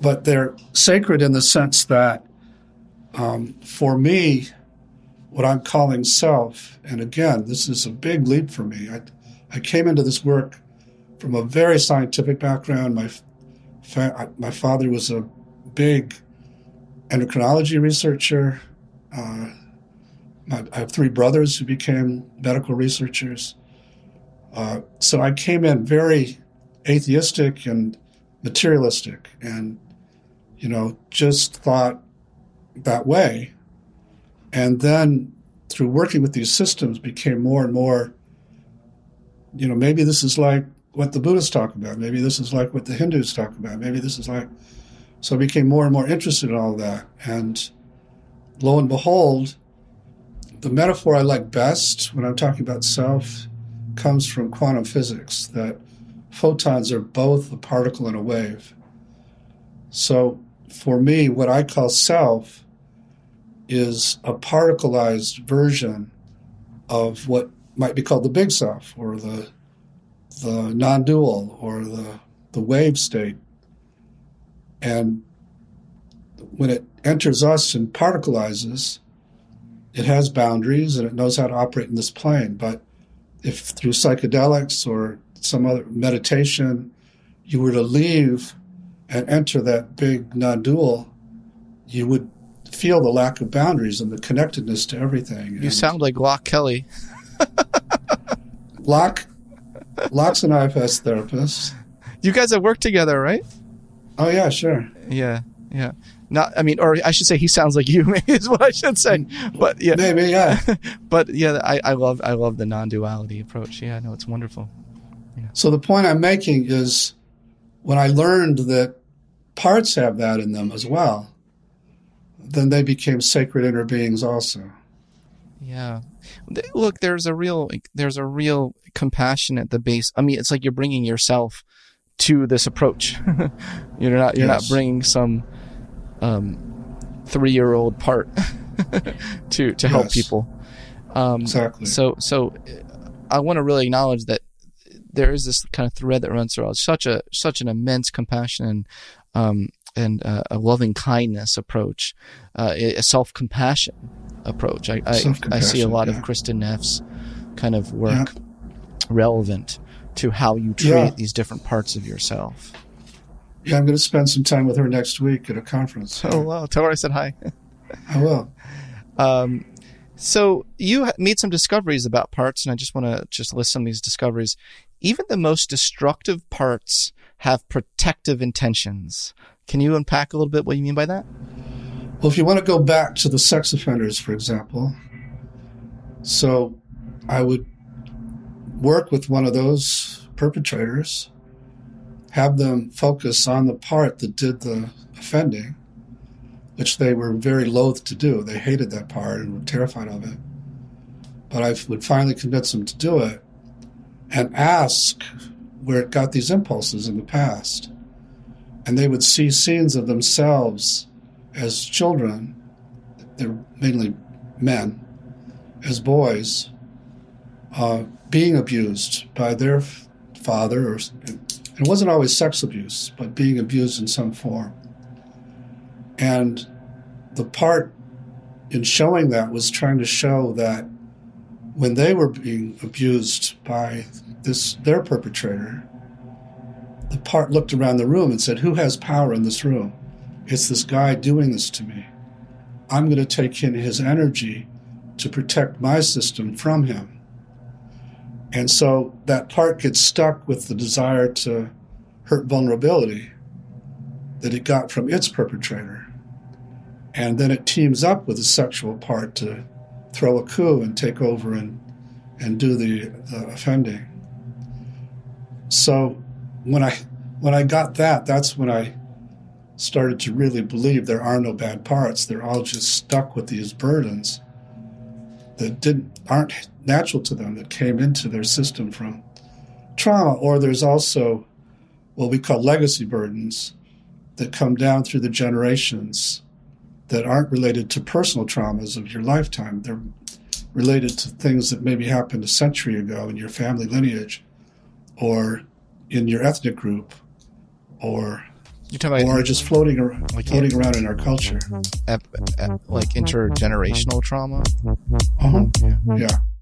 but they're sacred in the sense that um, for me, what I'm calling self, and again, this is a big leap for me. I, I came into this work from a very scientific background. My fa- my father was a big endocrinology researcher. Uh, I have three brothers who became medical researchers. Uh, so I came in very atheistic and materialistic, and you know, just thought that way. And then through working with these systems, became more and more. You know, maybe this is like what the Buddhists talk about. Maybe this is like what the Hindus talk about. Maybe this is like. So I became more and more interested in all that. And lo and behold, the metaphor I like best when I'm talking about self comes from quantum physics that photons are both a particle and a wave. So for me, what I call self is a particleized version of what might be called the big self or the the non-dual or the the wave state and when it enters us and particleizes it has boundaries and it knows how to operate in this plane but if through psychedelics or some other meditation you were to leave and enter that big non-dual you would feel the lack of boundaries and the connectedness to everything You sound like Loch Kelly. Loch, Loch's an IFS therapist. You guys have worked together, right? Oh yeah, sure. Yeah, yeah. Not, I mean, or I should say, he sounds like you. Maybe is what I should say. Mm. But yeah, maybe yeah. but yeah, I, I love I love the non-duality approach. Yeah, i know it's wonderful. So the point I'm making is when I learned that parts have that in them as well, then they became sacred inner beings also. Yeah. Look, there's a real there's a real compassion at the base. I mean, it's like you're bringing yourself to this approach. you're not you're Yes. not bringing some um, three year old part to to help Yes. people. Um, Exactly. So so I want to really acknowledge that there is this kind of thread that runs throughout such a such an immense compassion and um, and uh, a loving kindness approach, uh, a self compassion approach. I, I, I see a lot yeah. of Kristin Neff's kind of work relevant to how you treat Yeah. these different parts of yourself. Yeah, I'm going to spend some time with her next week at a conference. Oh wow! Tell her I said hi. I will. Um, so you made some discoveries about parts, and I just want to just list some of these discoveries. Even the most destructive parts have protective intentions. Can you unpack a little bit what you mean by that? Well, if you want to go back to the sex offenders, for example, so I would work with one of those perpetrators, have them focus on the part that did the offending, which they were very loath to do. They hated that part and were terrified of it. But I would finally convince them to do it and ask where it got these impulses in the past. And they would see scenes of themselves as children, they're mainly men, as boys, uh, being abused by their father, or it wasn't always sex abuse, but being abused in some form. And the part in showing that was trying to show that when they were being abused by this their perpetrator, the part looked around the room and said, Who has power in this room? It's this guy doing this to me. I'm going to take in his energy to protect my system from him. And so that part gets stuck with the desire to hurt vulnerability that it got from its perpetrator. And then it teams up with the sexual part to throw a coup and take over and, and do the, the offending. So when I when I got that, that's when I started to really believe there are no bad parts. They're all just stuck with these burdens that didn't aren't natural to them that came into their system from trauma. Or there's also what we call legacy burdens that come down through the generations that aren't related to personal traumas of your lifetime. They're related to things that maybe happened a century ago in your family lineage or in your ethnic group or You're talking about or just floating around, Like floating around in our culture. ep- ep- like intergenerational trauma. Uh-huh. Yeah.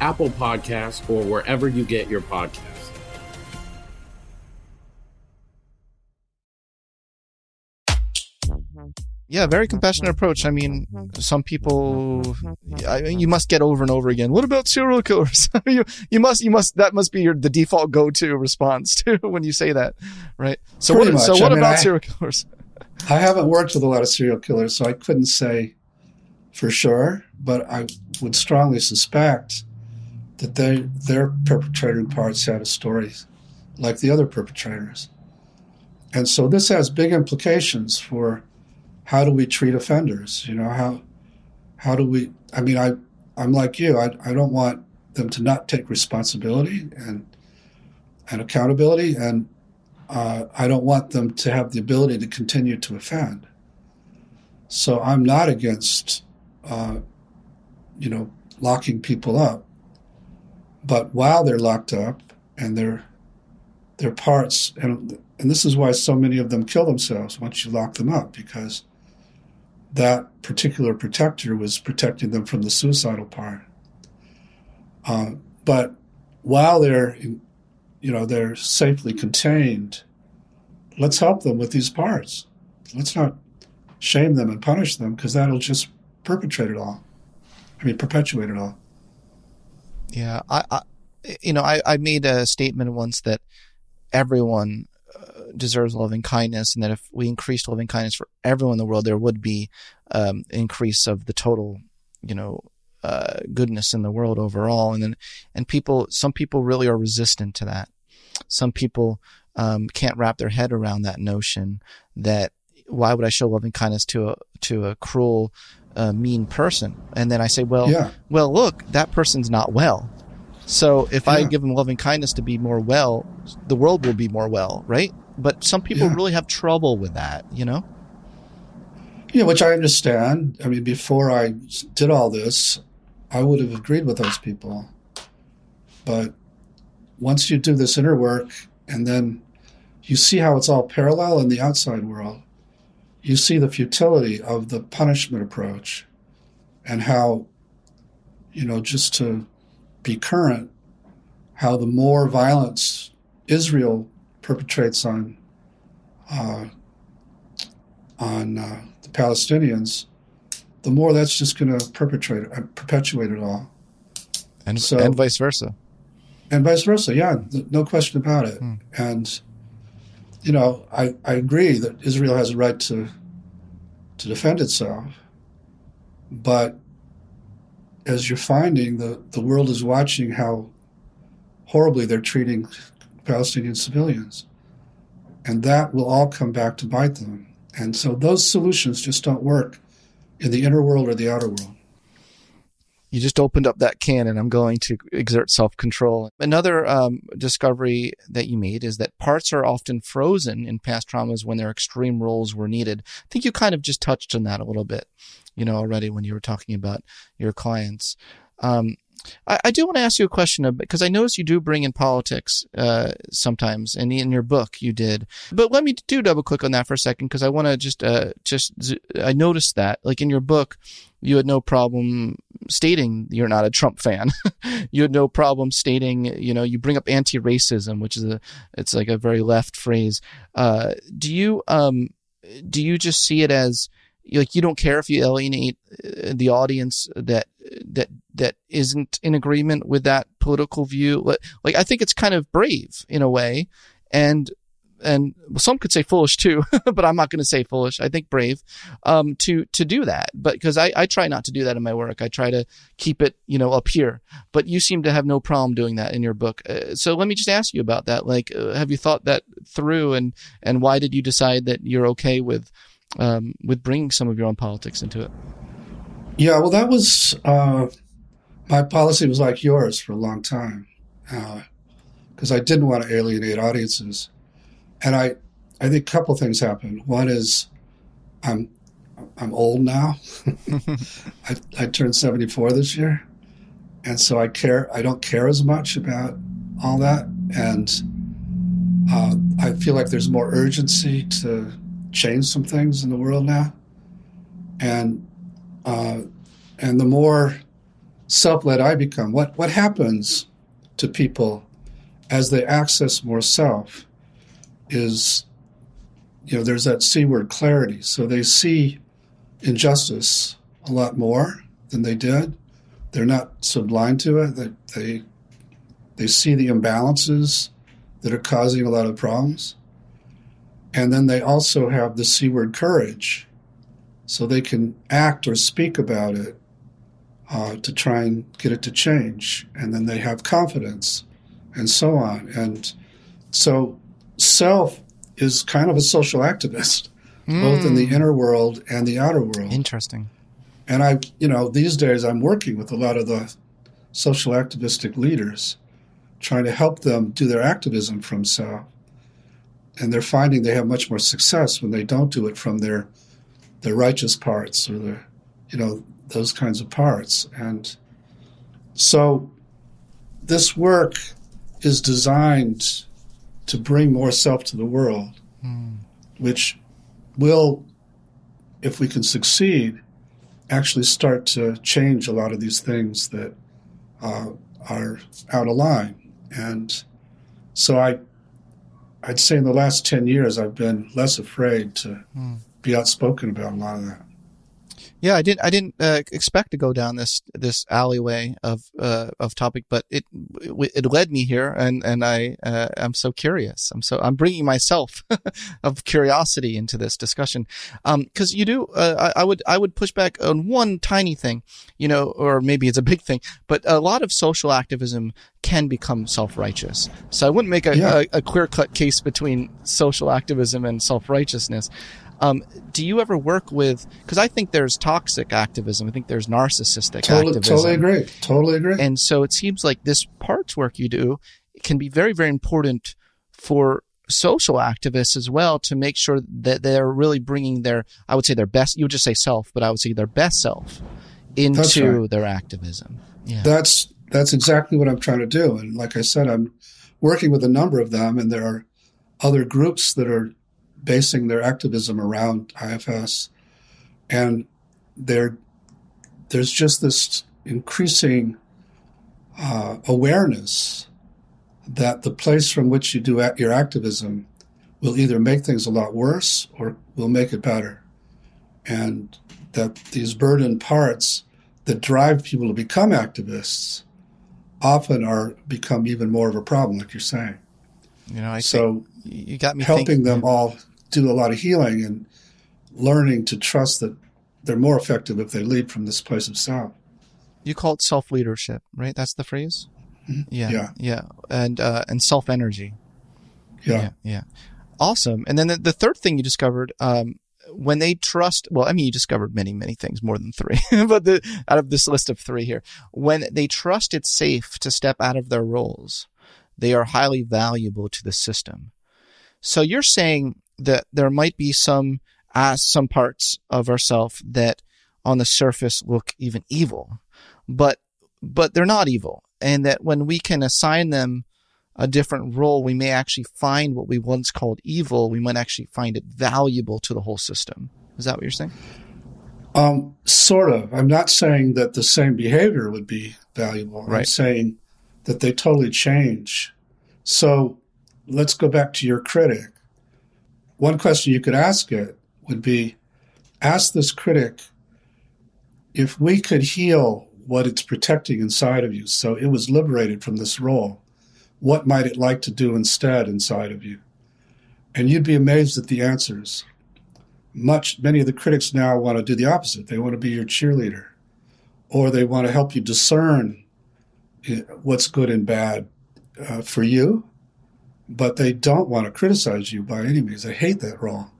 Apple Podcasts, or wherever you get your podcasts. Yeah, very compassionate approach. I mean, some people, I mean, you must get over and over again. What about serial killers? you, you must, you must, that must be your, the default go-to response to when you say that, right? So Pretty what, so what I mean, about I- serial killers? I haven't worked with a lot of serial killers, so I couldn't say for sure, but I would strongly suspect that they their perpetrating parts had a story like the other perpetrators. And so this has big implications for how do we treat offenders? You know, how how do we I mean I I'm like you, I I don't want them to not take responsibility and and accountability and uh, I don't want them to have the ability to continue to offend. So I'm not against, uh, you know, locking people up. But while they're locked up and their their parts, and and this is why so many of them kill themselves once you lock them up because that particular protector was protecting them from the suicidal part. Uh, but while they're, you know, they're safely contained, let's help them with these parts. Let's not shame them and punish them because that'll just perpetrate it all. I mean, perpetuate it all. Yeah, I, I you know, I, I made a statement once that everyone uh, deserves loving kindness, and that if we increased loving kindness for everyone in the world, there would be um, increase of the total, you know, uh, goodness in the world overall. And then, and people, some people really are resistant to that. Some people um, can't wrap their head around that notion that why would I show loving kindness to a to a cruel, uh, mean person? And then I say, well, yeah. well, look, that person's not well. So if Yeah. I give them loving kindness to be more well, the world will be more well, right? But some people Yeah. really have trouble with that, you know? Yeah, which I understand. I mean, before I did all this, I would have agreed with those people. But once you do this inner work and then you see how it's all parallel in the outside world, you see the futility of the punishment approach and how, you know, just to be current, how the more violence Israel perpetrates on uh, on uh, the Palestinians, the more that's just going to perpetrate uh, perpetuate it all, And, So- and vice versa. and vice versa. Yeah, th- no question about it. And you know, I, I agree that Israel has a right to to defend itself, but as you're finding, the the world is watching how horribly they're treating Palestinian civilians, and that will all come back to bite them. And so those solutions just don't work in the inner world or the outer world. You just opened up that can, and I'm going to exert self control. Another um, discovery that you made is that parts are often frozen in past traumas when their extreme roles were needed. I think you kind of just touched on that a little bit, you know, already when you were talking about your clients. Um, I, I do want to ask you a question because I notice you do bring in politics uh, sometimes, and in your book you did. But let me do double click on that for a second because I want to just uh, just I noticed that like in your book you had no problem stating you're not a Trump fan. you had no problem stating you know you bring up anti-racism, which is a it's like a very left phrase. Uh, do you um do you just see it as like you don't care if you alienate uh, the audience that that that isn't in agreement with that political view. Like, i think it's kind of brave in a way and and some could say foolish too but i'm not going to say foolish. I think brave um to to do that. But because I, I try not to do that in my work. I try to keep it you know up here. But you seem to have no problem doing that in your book. Uh, so let me just ask you about that. Like uh, have you thought that through? And and why did you decide that you're okay with um, with bringing some of your own politics into it. Yeah, well, that was uh, my policy was like yours for a long time because I didn't want to alienate audiences, and I I think a couple things happened. One is I'm I'm old now. I, I turned 74 this year, and so I care. I don't care as much about all that, and uh, I feel like there's more urgency to change some things in the world now, and uh, and the more self-led I become, what what happens to people as they access more self is, you know, there's that word clarity. So they see injustice a lot more than they did. They're not so blind to it. They they they see the imbalances that are causing a lot of problems. And then they also have the C word courage. So they can act or speak about it uh, to try and get it to change. And then they have confidence and so on. And so self is kind of a social activist, both in the Mm. inner world and the outer world. Interesting. And I, you know, these days I'm working with a lot of the social activistic leaders, trying to help them do their activism from self. And they're finding they have much more success when they don't do it from their their righteous parts or their you know those kinds of parts and so this work is designed to bring more self to the world Mm. which will if we can succeed actually start to change a lot of these things that uh, are out of line and so i i'd say in the last 10 years i've been less afraid to Mm. be outspoken about a lot of that Yeah, I didn't. I didn't uh, expect to go down this this alleyway of uh, of topic, but it it led me here, and and I uh, I'm so curious. I'm so I'm bringing myself of curiosity into this discussion, because you do. Uh, I, I would I would push back on one tiny thing, you know, or maybe it's a big thing, but a lot of social activism can become self righteous. So I wouldn't make a, Yeah. a, a clear cut case between social activism and self righteousness. Um, do you ever work with? Because I think there's toxic activism. I think there's narcissistic totally, activism. totally agree totally agree And so it seems like this parts work you do can be very, very important for social activists as well to make sure that they're really bringing their, I would say their best, you would just say self, but I would say their best self into right. their activism. Yeah. That's that's exactly what I'm trying to do. And like I said, I'm working with a number of them, and there are other groups that are basing their activism around IFS, and there there's just this increasing uh, awareness that the place from which you do your activism will either make things a lot worse or will make it better, and that these burdened parts that drive people to become activists often are become even more of a problem, like you're saying. You know, I so you got me helping thinking, them all do a lot of healing and learning to trust that they're more effective if they lead from this place of self. You call it self leadership, right? That's the phrase. Yeah, Yeah. yeah, and uh, and self energy. Yeah. yeah, yeah. Awesome. And then the, the third thing you discovered, um, when they trust, well, I mean, you discovered many, many things, more than three, but the, out of this list of three here, when they trust it's safe to step out of their roles, they are highly valuable to the system. So you're saying that there might be some, uh, some parts of ourself that on the surface look even evil, but, but they're not evil. And that when we can assign them a different role, we may actually find what we once called evil. We might actually find it valuable to the whole system. Is that what you're saying? Um, sort of. I'm not saying that the same behavior would be valuable. I'm saying that they totally change. So let's go back to your critic. One question you could ask it would be ask this critic if we could heal what it's protecting inside of you. So it was liberated from this role, what might it like to do instead inside of you? And you'd be amazed at the answers. Much many of the critics now want to do the opposite. They want to be your cheerleader or they want to help you discern eh, what's good and bad uh, for you but they don't want to criticize you by any means they hate that role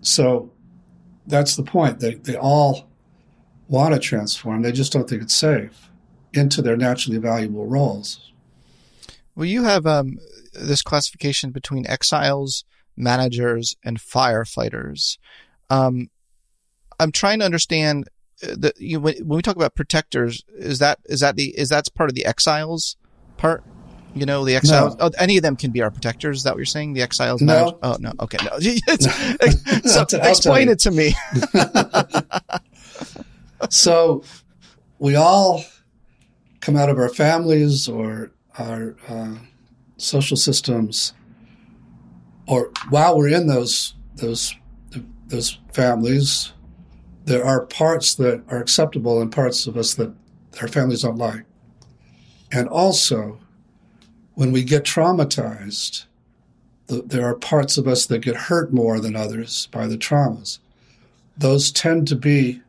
so that's the point they, they all want to transform they just don't think it's safe into their naturally valuable roles Well, you have um, this classification between exiles, managers, and firefighters. Um, I'm trying to understand uh, the you, when, we talk about protectors. Is that is that the is that's part of the exiles part? You know, the exiles. Oh, any of them can be our protectors. Is that what you're saying? The exiles. No. oh no. Okay. No. So I'll t- I'll explain it to me. so we all come out of our families or our uh, social systems, or while we're in those those those families, there are parts that are acceptable and parts of us that our families don't like. And also, when we get traumatized, the, there are parts of us that get hurt more than others by the traumas. Those tend to be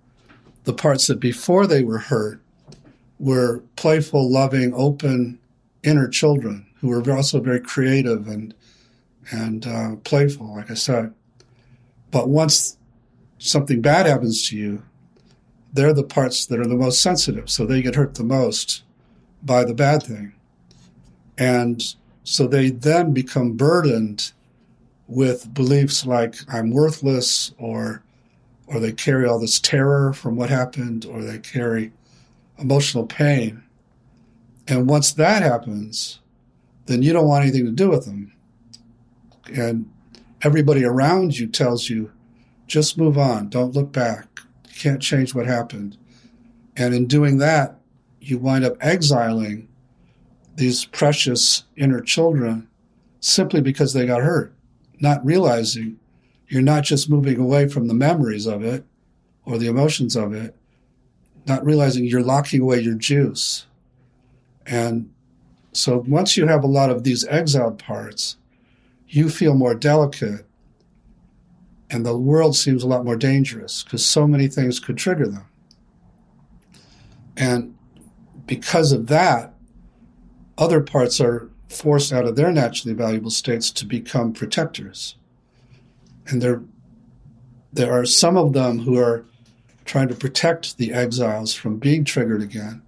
the parts that before they were hurt were playful, loving, open inner children who were also very creative and and uh, playful, like I said. But once something bad happens to you, they're the parts that are the most sensitive, so they get hurt the most by the bad thing, and so they then become burdened with beliefs like I'm worthless or or they carry all this terror from what happened or they carry emotional pain. And once that happens, then you don't want anything to do with them. And everybody around you tells you, just move on, don't look back. You can't change what happened. And in doing that, you wind up exiling these precious inner children simply because they got hurt, not realizing you're not just moving away from the memories of it or the emotions of it, not realizing you're locking away your juice. And so once you have a lot of these exiled parts, you feel more delicate and the world seems a lot more dangerous because so many things could trigger them. And because of that, other parts are forced out of their naturally valuable states to become protectors. And there, there are some of them who are trying to protect the exiles from being triggered again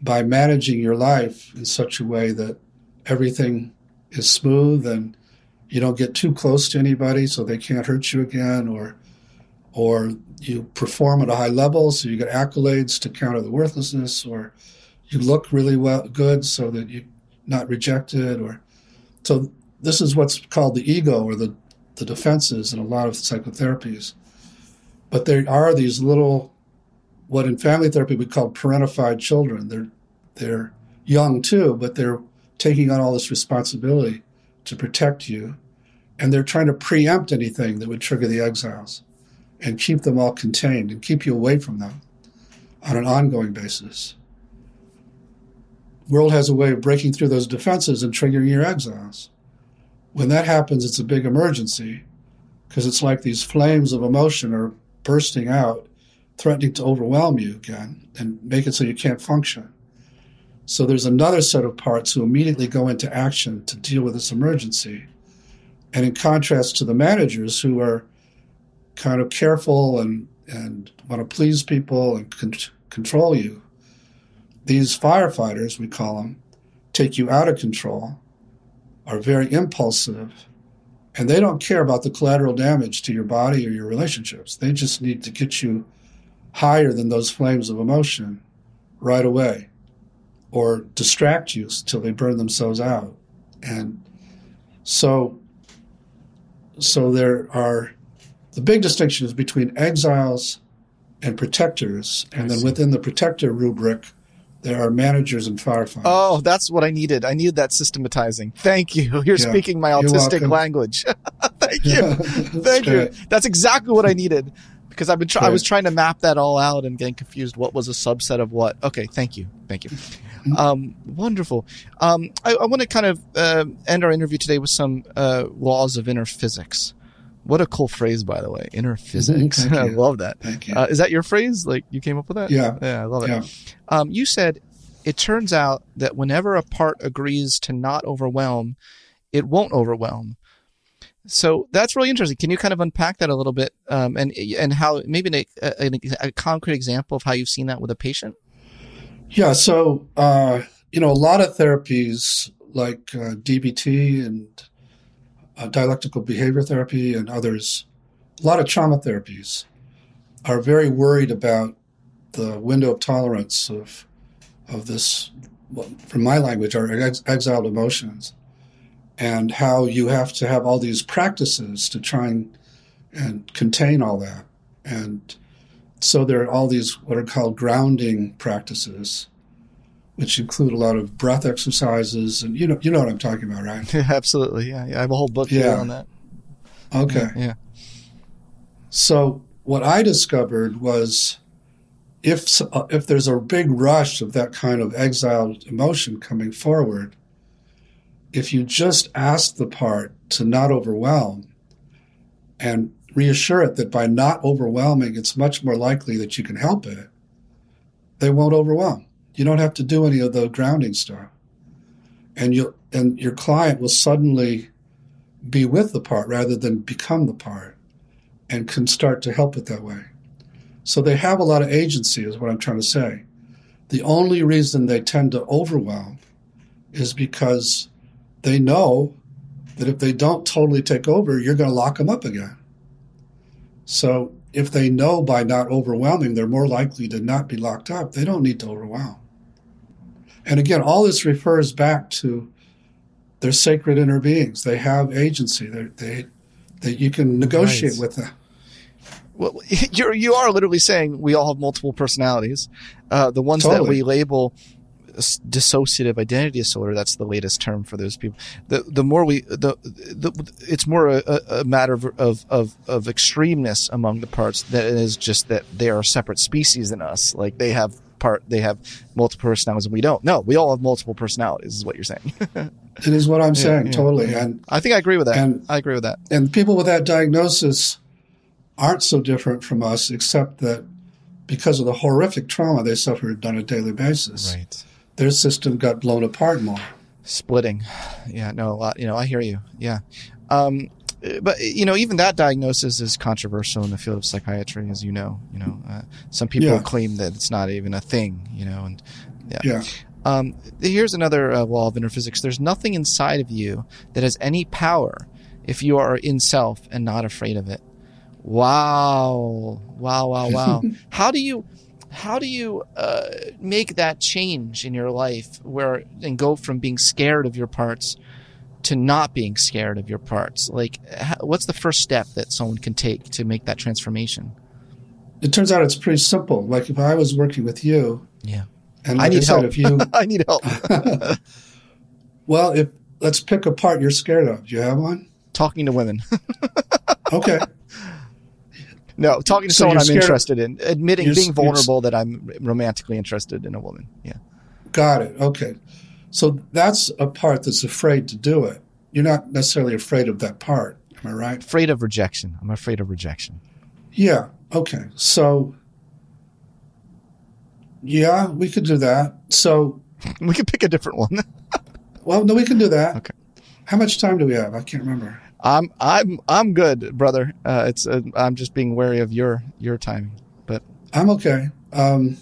by managing your life in such a way that everything is smooth and you don't get too close to anybody so they can't hurt you again or or you perform at a high level so you get accolades to counter the worthlessness or you look really well good so that you're not rejected or so this is what's called the ego or the the defenses in a lot of psychotherapies. But there are these little what in family therapy we call parentified children. They're they're young too but they're taking on all this responsibility to protect you and they're trying to preempt anything that would trigger the exiles and keep them all contained and keep you away from them on an ongoing basis world has a way of breaking through those defenses and triggering your exiles. When that happens, it's a big emergency because it's like these flames of emotion are bursting out, threatening to overwhelm you again and make it so you can't function. So there's another set of parts who immediately go into action to deal with this emergency. And in contrast to the managers who are kind of careful and, and want to please people and con- control you, these firefighters, we call them, take you out of control, are very impulsive, and they don't care about the collateral damage to your body or your relationships. They just need to get you higher than those flames of emotion right away or distract you till they burn themselves out. And so so there are the big distinction is between exiles and protectors, and then within the protector rubric, there are managers and firefighters. Oh, that's what I needed. I needed that systematizing. Thank you. You're yeah. speaking my autistic language. Thank you. Thank you. That's exactly what I needed because I've been try- I was trying to map that all out and getting confused. What was a subset of what? Okay. Thank you. Thank you. Mm-hmm. Um, wonderful. Um, I, I want to kind of uh, end our interview today with some uh, laws of inner physics. What a cool phrase, by the way. Inner physics. I love that. Uh, is that your phrase? Like you came up with that? Yeah. Yeah, I love yeah. it. Um, you said it turns out that whenever a part agrees to not overwhelm, it won't overwhelm. So that's really interesting. Can you kind of unpack that a little bit, um, and and how maybe a, a, a, concrete example of how you've seen that with a patient? Yeah. So uh, you know, a lot of therapies like uh, DBT and uh, dialectical behavior therapy and others, a lot of trauma therapies are very worried about the window of tolerance of of this, from my language, are ex- exiled emotions, and how you have to have all these practices to try and, and contain all that. And so there are all these what are called grounding practices, which include a lot of breath exercises, and you know you know what I'm talking about, right? Yeah, absolutely. Yeah, yeah I have a whole book yeah. on that. Okay. Yeah. So what I discovered was if uh, if there's a big rush of that kind of exiled emotion coming forward, if you just ask the part to not overwhelm and reassure it that by not overwhelming, it's much more likely that you can help it, they won't overwhelm. You don't have to do any of the grounding stuff. And you and your client will suddenly be with the part rather than become the part and can start to help it that way. So they have a lot of agency, is what I'm trying to say. The only reason they tend to overwhelm is because they know that if they don't totally take over, you're going to lock them up again. So if they know by not overwhelming, they're more likely to not be locked up. They don't need to overwhelm. And again, all this refers back to their sacred inner beings. They have agency. They're, they they you can negotiate Right. with them. Well, you're you are literally saying we all have multiple personalities. Uh, the ones that we label dissociative identity disorder. That's the latest term for those people. The the more we the, the it's more a, a- a matter of, of of of extremeness among the parts than it is just that they are a separate species than us. Like they have part they have multiple personalities and we don't. No, we all have multiple personalities. Is what you're saying. It is what I'm saying, yeah, totally. yeah. And I think I agree with that. And- I agree with that. and people with that diagnosis aren't so different from us, except that because of the horrific trauma they suffered on a daily basis, Right. their system got blown apart more. splitting. Yeah, no, a lot, you know, I hear you. Yeah. Um, but you know, even that diagnosis is controversial in the field of psychiatry, as you know. You know, uh, some people Yeah. claim that it's not even a thing. You know, and yeah. Yeah. Um, here's another uh, law of inner physics. There's nothing inside of you that has any power if you are in self and not afraid of it. Wow, wow, wow, wow. how do you, how do you uh, make that change in your life where and go from being scared of your parts to not being scared of your parts? Like, what's the first step that someone can take to make that transformation? It turns out it's pretty simple. Like if I was working with you, Yeah. and I like I, need said, help. if you, I need help. well, if let's pick a part you're scared of. Do you have one? Talking to women. Okay. No, talking to So someone I'm interested in, admitting, being vulnerable that I'm romantically interested in a woman. Yeah. Got it. Okay. So that's a part that's afraid to do it. You're not necessarily afraid of that part. Am I right? Afraid of rejection. I'm afraid of rejection. Yeah. Okay. So, yeah, we could do that. So, we could pick a different one. well, no, we can do that. Okay. How much time do we have? I can't remember. I'm I'm I'm good, brother. Uh, it's uh, I'm just being wary of your your timing. But I'm okay. Um,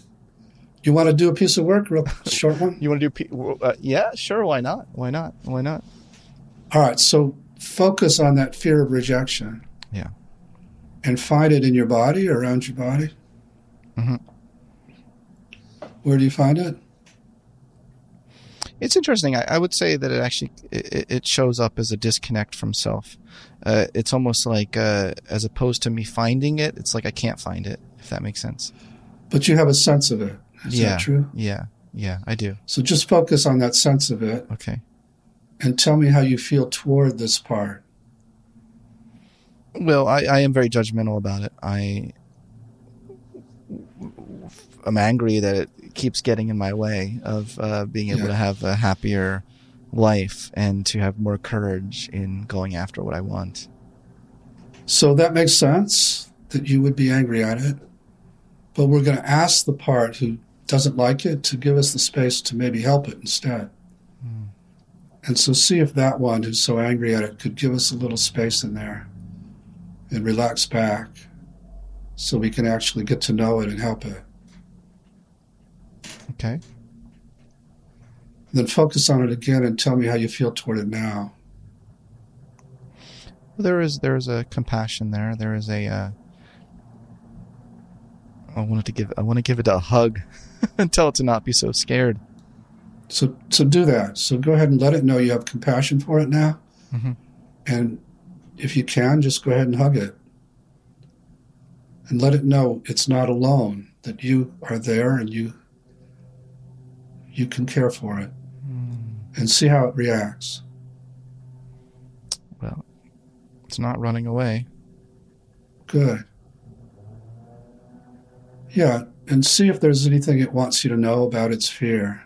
you want to do a piece of work, real short one? you want to do? Uh, yeah, sure. Why not? Why not? Why not? All right. So focus on that fear of rejection Yeah. and find it in your body, around your body. Mhm. Where do you find it? It's interesting. I, I would say that it actually it, it shows up as a disconnect from self. Uh, it's almost like uh, as opposed to me finding it, it's like I can't find it. If that makes sense. But you have a sense of it. Is yeah. that true? Yeah. Yeah. I do. So just focus on that sense of it Okay. and tell me how you feel toward this part. Well, I, I am very judgmental about it. I I'm angry that it keeps getting in my way of uh, being able Yeah. to have a happier life and to have more courage in going after what I want. So that makes sense that you would be angry at it. But we're going to ask the part who doesn't like it to give us the space to maybe help it instead. And so see if that one who's so angry at it could give us a little space in there and relax back so we can actually get to know it and help it. Okay. Then focus on it again and tell me how you feel toward it now. There is there is a compassion there. There is a. Uh, I wanted to give I want to give it a hug and tell it to not be so scared. So, so do that. So go ahead and let it know you have compassion for it now. Mhm. And if you can, just go ahead and hug it. And let it know it's not alone, that you are there and you you can care for it. And see how it reacts. Well, it's not running away. Good. Yeah, and see if there's anything it wants you to know about its fear.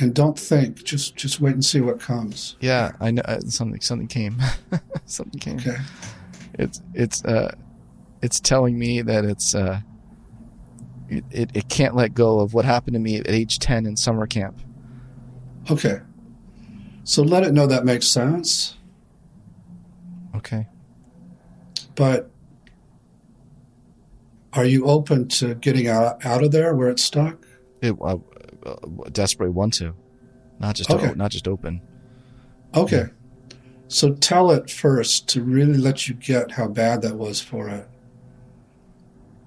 And don't think, just just wait and see what comes. Yeah, I know uh, something. Something came. something came. Okay. It's it's uh, it's telling me that it's uh, it, it it can't let go of what happened to me at age ten in summer camp. Okay. So let it know that makes sense. Okay. But are you open to getting out, out of there where it's stuck? It uh, uh, desperately want to, not just Okay. o- not just open. Okay. So tell it first to really let you get how bad that was for it.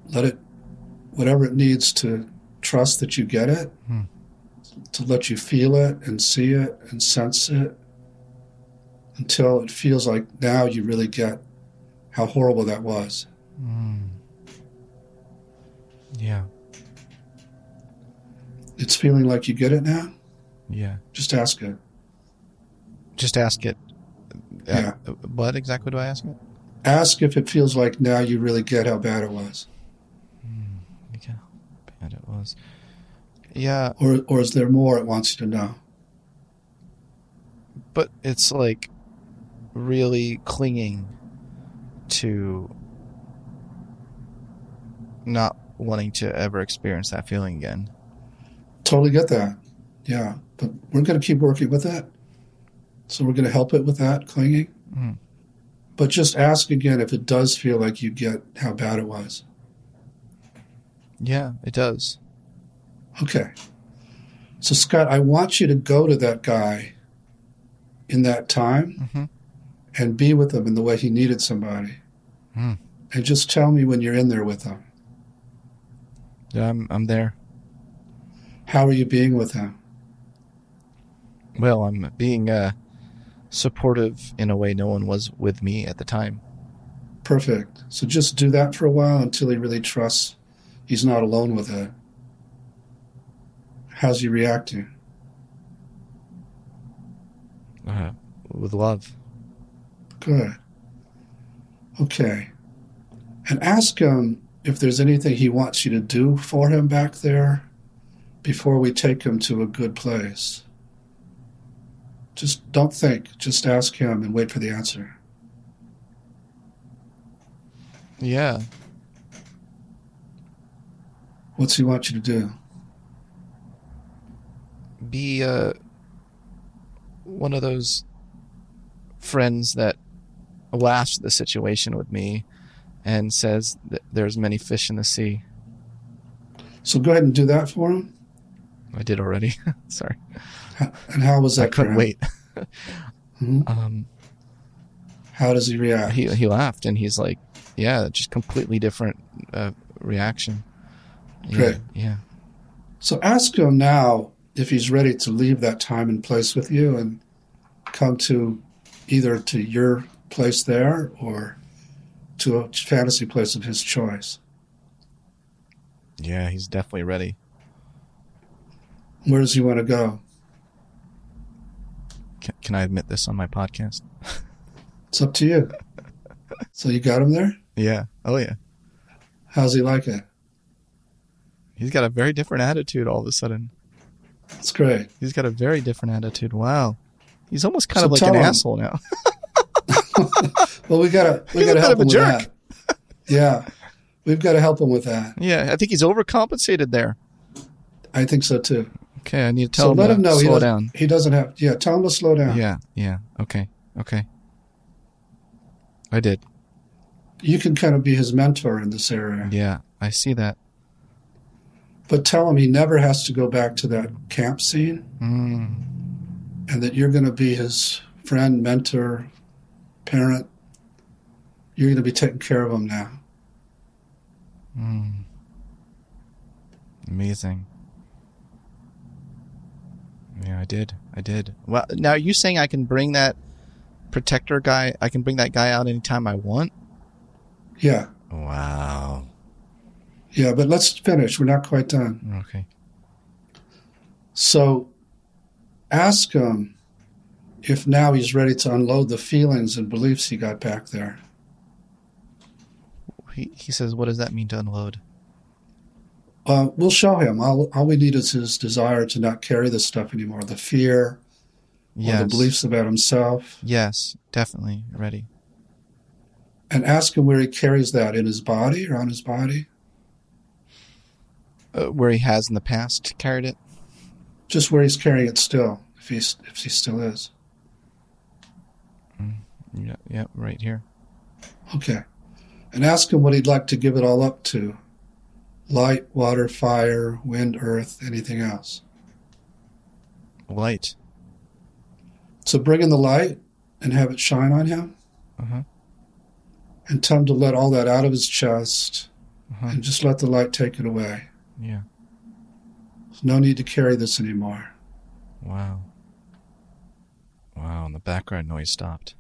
Let it, whatever it needs to trust that you get it, Hmm. to let you feel it and see it and sense it until it feels like now you really get how horrible that was. Mm. Yeah. It's feeling like you get it now? Yeah. Just ask it. Just ask it. Yeah. Uh, what exactly do I ask it? Ask if it feels like now you really get how bad it was. Look how bad it was. Yeah, Or, or is there more it wants you to know? but it's like really clinging to not wanting to ever experience that feeling again. Totally get that. Yeah. But we're going to keep working with that. So we're going to help it with that clinging. Mm. But just ask again if it does feel like you get how bad it was. Yeah, it does. Okay. So, Scott, I want you to go to that guy in that time Mhm. and be with him in the way he needed somebody. Mm. And just tell me when you're in there with him. Yeah, I'm I'm there. How are you being with him? Well, I'm being uh supportive in a way no one was with me at the time. Perfect. So just do that for a while until he really trusts he's not alone with it. How's he reacting? Uh, with love. Good. Okay. And ask him if there's anything he wants you to do for him back there before we take him to a good place. Just don't think. Just ask him and wait for the answer. Yeah. What's he want you to do? Be uh one of those friends that laughs at the situation with me and says that there's many fish in the sea. So go ahead and do that for him. I did already. Sorry. And how was that? I couldn't wait. Mhm. Um How does he react? he he laughed and he's like, "Yeah, just completely different uh, reaction." Yeah, Great. Yeah. So ask him now if he's ready to leave that time and place with you and come to either to your place there or to a fantasy place of his choice. Yeah, he's definitely ready. Where does he want to go? Can, can I admit this on my podcast? It's up to you. so you got him there? Yeah. Oh yeah. How's he like it? He's got a very different attitude all of a sudden. That's great. He's got a very different attitude. Wow. He's almost kind So of like an him. asshole now. Well, we gotta we He's a gotta help him with jerk. that. Yeah, we've got to help him with that. yeah, I think he's overcompensated there. I think so too. Okay, I need to tell so him let to him know he slow doesn't, down. he doesn't have. Yeah, tell him to slow down. Yeah, yeah. Okay, okay. I did. You can kind of be his mentor in this area. Yeah, I see that. But tell him he never has to go back to that camp scene Mm, and that you're going to be his friend, mentor, parent. You're going to be taking care of them now. mm. Amazing. Yeah, I did. I did. Well, now are you saying I can bring that protector guy? I can bring that guy out anytime I want. Yeah. Wow. Yeah, but let's finish. We're not quite done. Okay. So ask him if now he's ready to unload the feelings and beliefs he got back there. He he says, "What does that mean to unload?" Uh, we'll show him. All, all we need is his desire to not carry this stuff anymore the fear Yes. the beliefs about himself. Yes, definitely ready. And ask him where he carries that in his body or on his body. Uh, where he has in the past carried it. Just where he's carrying it still, if he's if he still is. Yeah, yeah, right here. Okay. And ask him what he'd like to give it all up to. Light, water, fire, wind, earth, anything else. Light. So bring in the light and have it shine on him. Uh-huh. And tell him to let all that out of his chest Uh-huh. and just let the light take it away. Yeah. There's no need to carry this anymore. Wow. Wow, and the background noise stopped.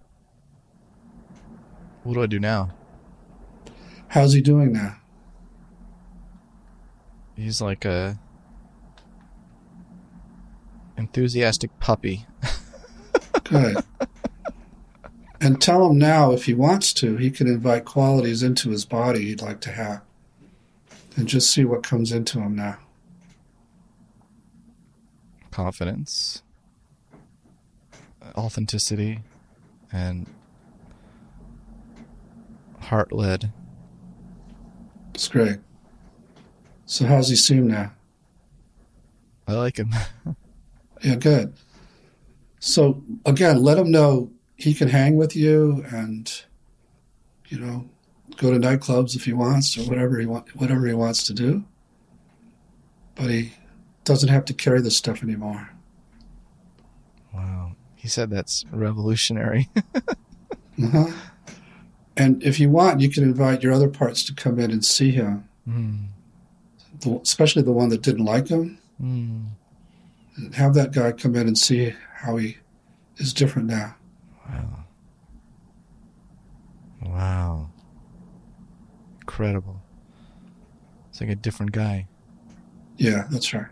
What do I do now? How's he doing now? He's like a enthusiastic puppy. Good. and tell him now, if he wants to, he can invite qualities into his body he'd like to have. And just see what comes into him now. Confidence, authenticity, and heart led. It's great. So, how's he seem now? I like him. Yeah, good. So, again, let him know he can hang with you and, you know, go to nightclubs if he wants or whatever he want, whatever he wants to do. But he doesn't have to carry this stuff anymore. Wow. He said that's revolutionary. Uh-huh. And if you want, you can invite your other parts to come in and see him, Mm. the, especially the one that didn't like him. Mm. And have that guy come in and see how he is different now. Wow. Wow. Incredible. It's like a different guy. Yeah, that's right.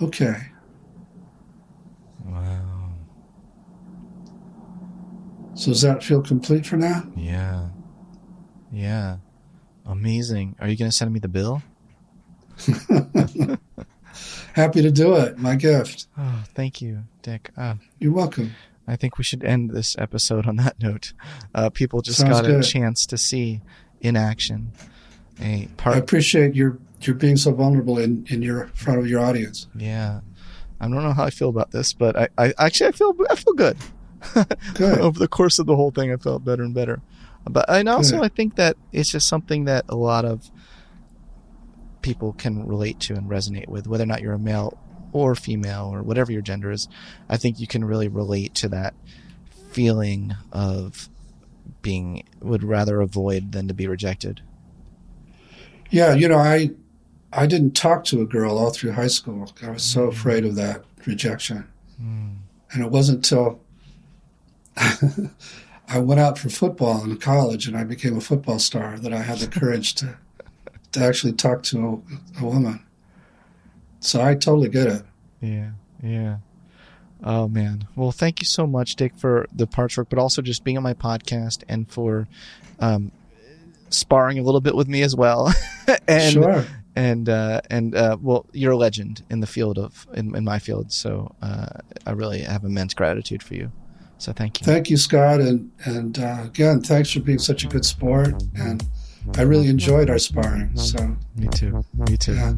Okay. Wow. So does that feel complete for now? Yeah. Yeah. Amazing. Are you going to send me the bill? Happy to do it. My gift. Oh, thank you, Dick. Uh, You're welcome. I think we should end this episode on that note. Uh, people just Sounds got a chance to see in action a part. I appreciate your your being so vulnerable in, in your front of your audience. Yeah, I don't know how I feel about this, but I, I actually I feel I feel good. Over the course of the whole thing, I felt better and better. But and also Good. I think that it's just something that a lot of people can relate to and resonate with, whether or not you're a male or female or whatever your gender is. I think you can really relate to that feeling of being would rather avoid than to be rejected. Yeah, you know, I I didn't talk to a girl all through high school. I was so mm. afraid of that rejection. Mm. And it wasn't until I went out for football in college and I became a football star that I had the courage to to actually talk to a, a woman. So I totally get it. Yeah, yeah. Oh man. Well, thank you so much, Dick, for the parts work, but also just being on my podcast and for um, sparring a little bit with me as well. and Sure. and uh, and uh, well, you're a legend in the field of in, in my field, so uh, I really have immense gratitude for you. So thank you. Thank you, Scott, and and uh, again, thanks for being such a good sport. And I really enjoyed our sparring. So me too. Me too.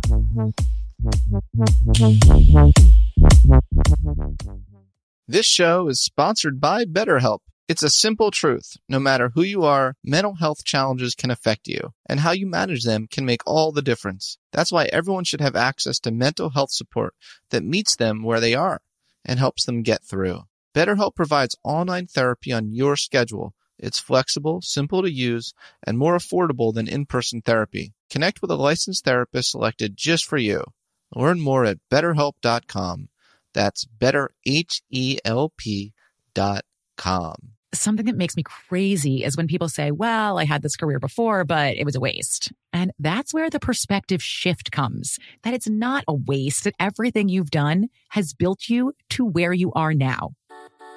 This show is sponsored by BetterHelp. It's a simple truth. No matter who you are, mental health challenges can affect you, and how you manage them can make all the difference. That's why everyone should have access to mental health support that meets them where they are and helps them get through. BetterHelp provides online therapy on your schedule. It's flexible, simple to use, and more affordable than in-person therapy. Connect with a licensed therapist selected just for you. Learn more at betterhelp.com. That's betterhelp.com. Something that makes me crazy is when people say, well, I had this career before, but it was a waste. And that's where the perspective shift comes that it's not a waste, that everything you've done has built you to where you are now.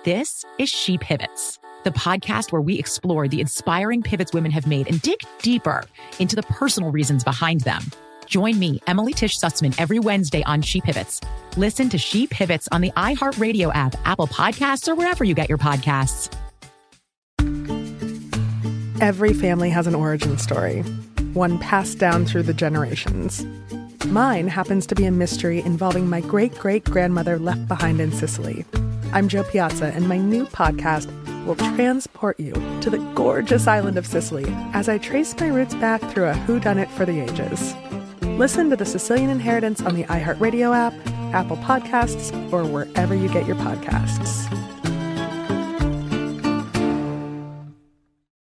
This is She Pivots, the podcast where we explore the inspiring pivots women have made and dig deeper into the personal reasons behind them. Join me, Emily Tish Sussman, every Wednesday on She Pivots. Listen to She Pivots on the iHeartRadio app, Apple Podcasts, or wherever you get your podcasts. Every family has an origin story, one passed down through the generations. Mine happens to be a mystery involving my great great grandmother left behind in Sicily. I'm Jo Piazza, and my new podcast will transport you to the gorgeous island of Sicily as I trace my roots back through a whodunit for the ages. Listen to The Sicilian Inheritance on the iHeartRadio app, Apple Podcasts, or wherever you get your podcasts.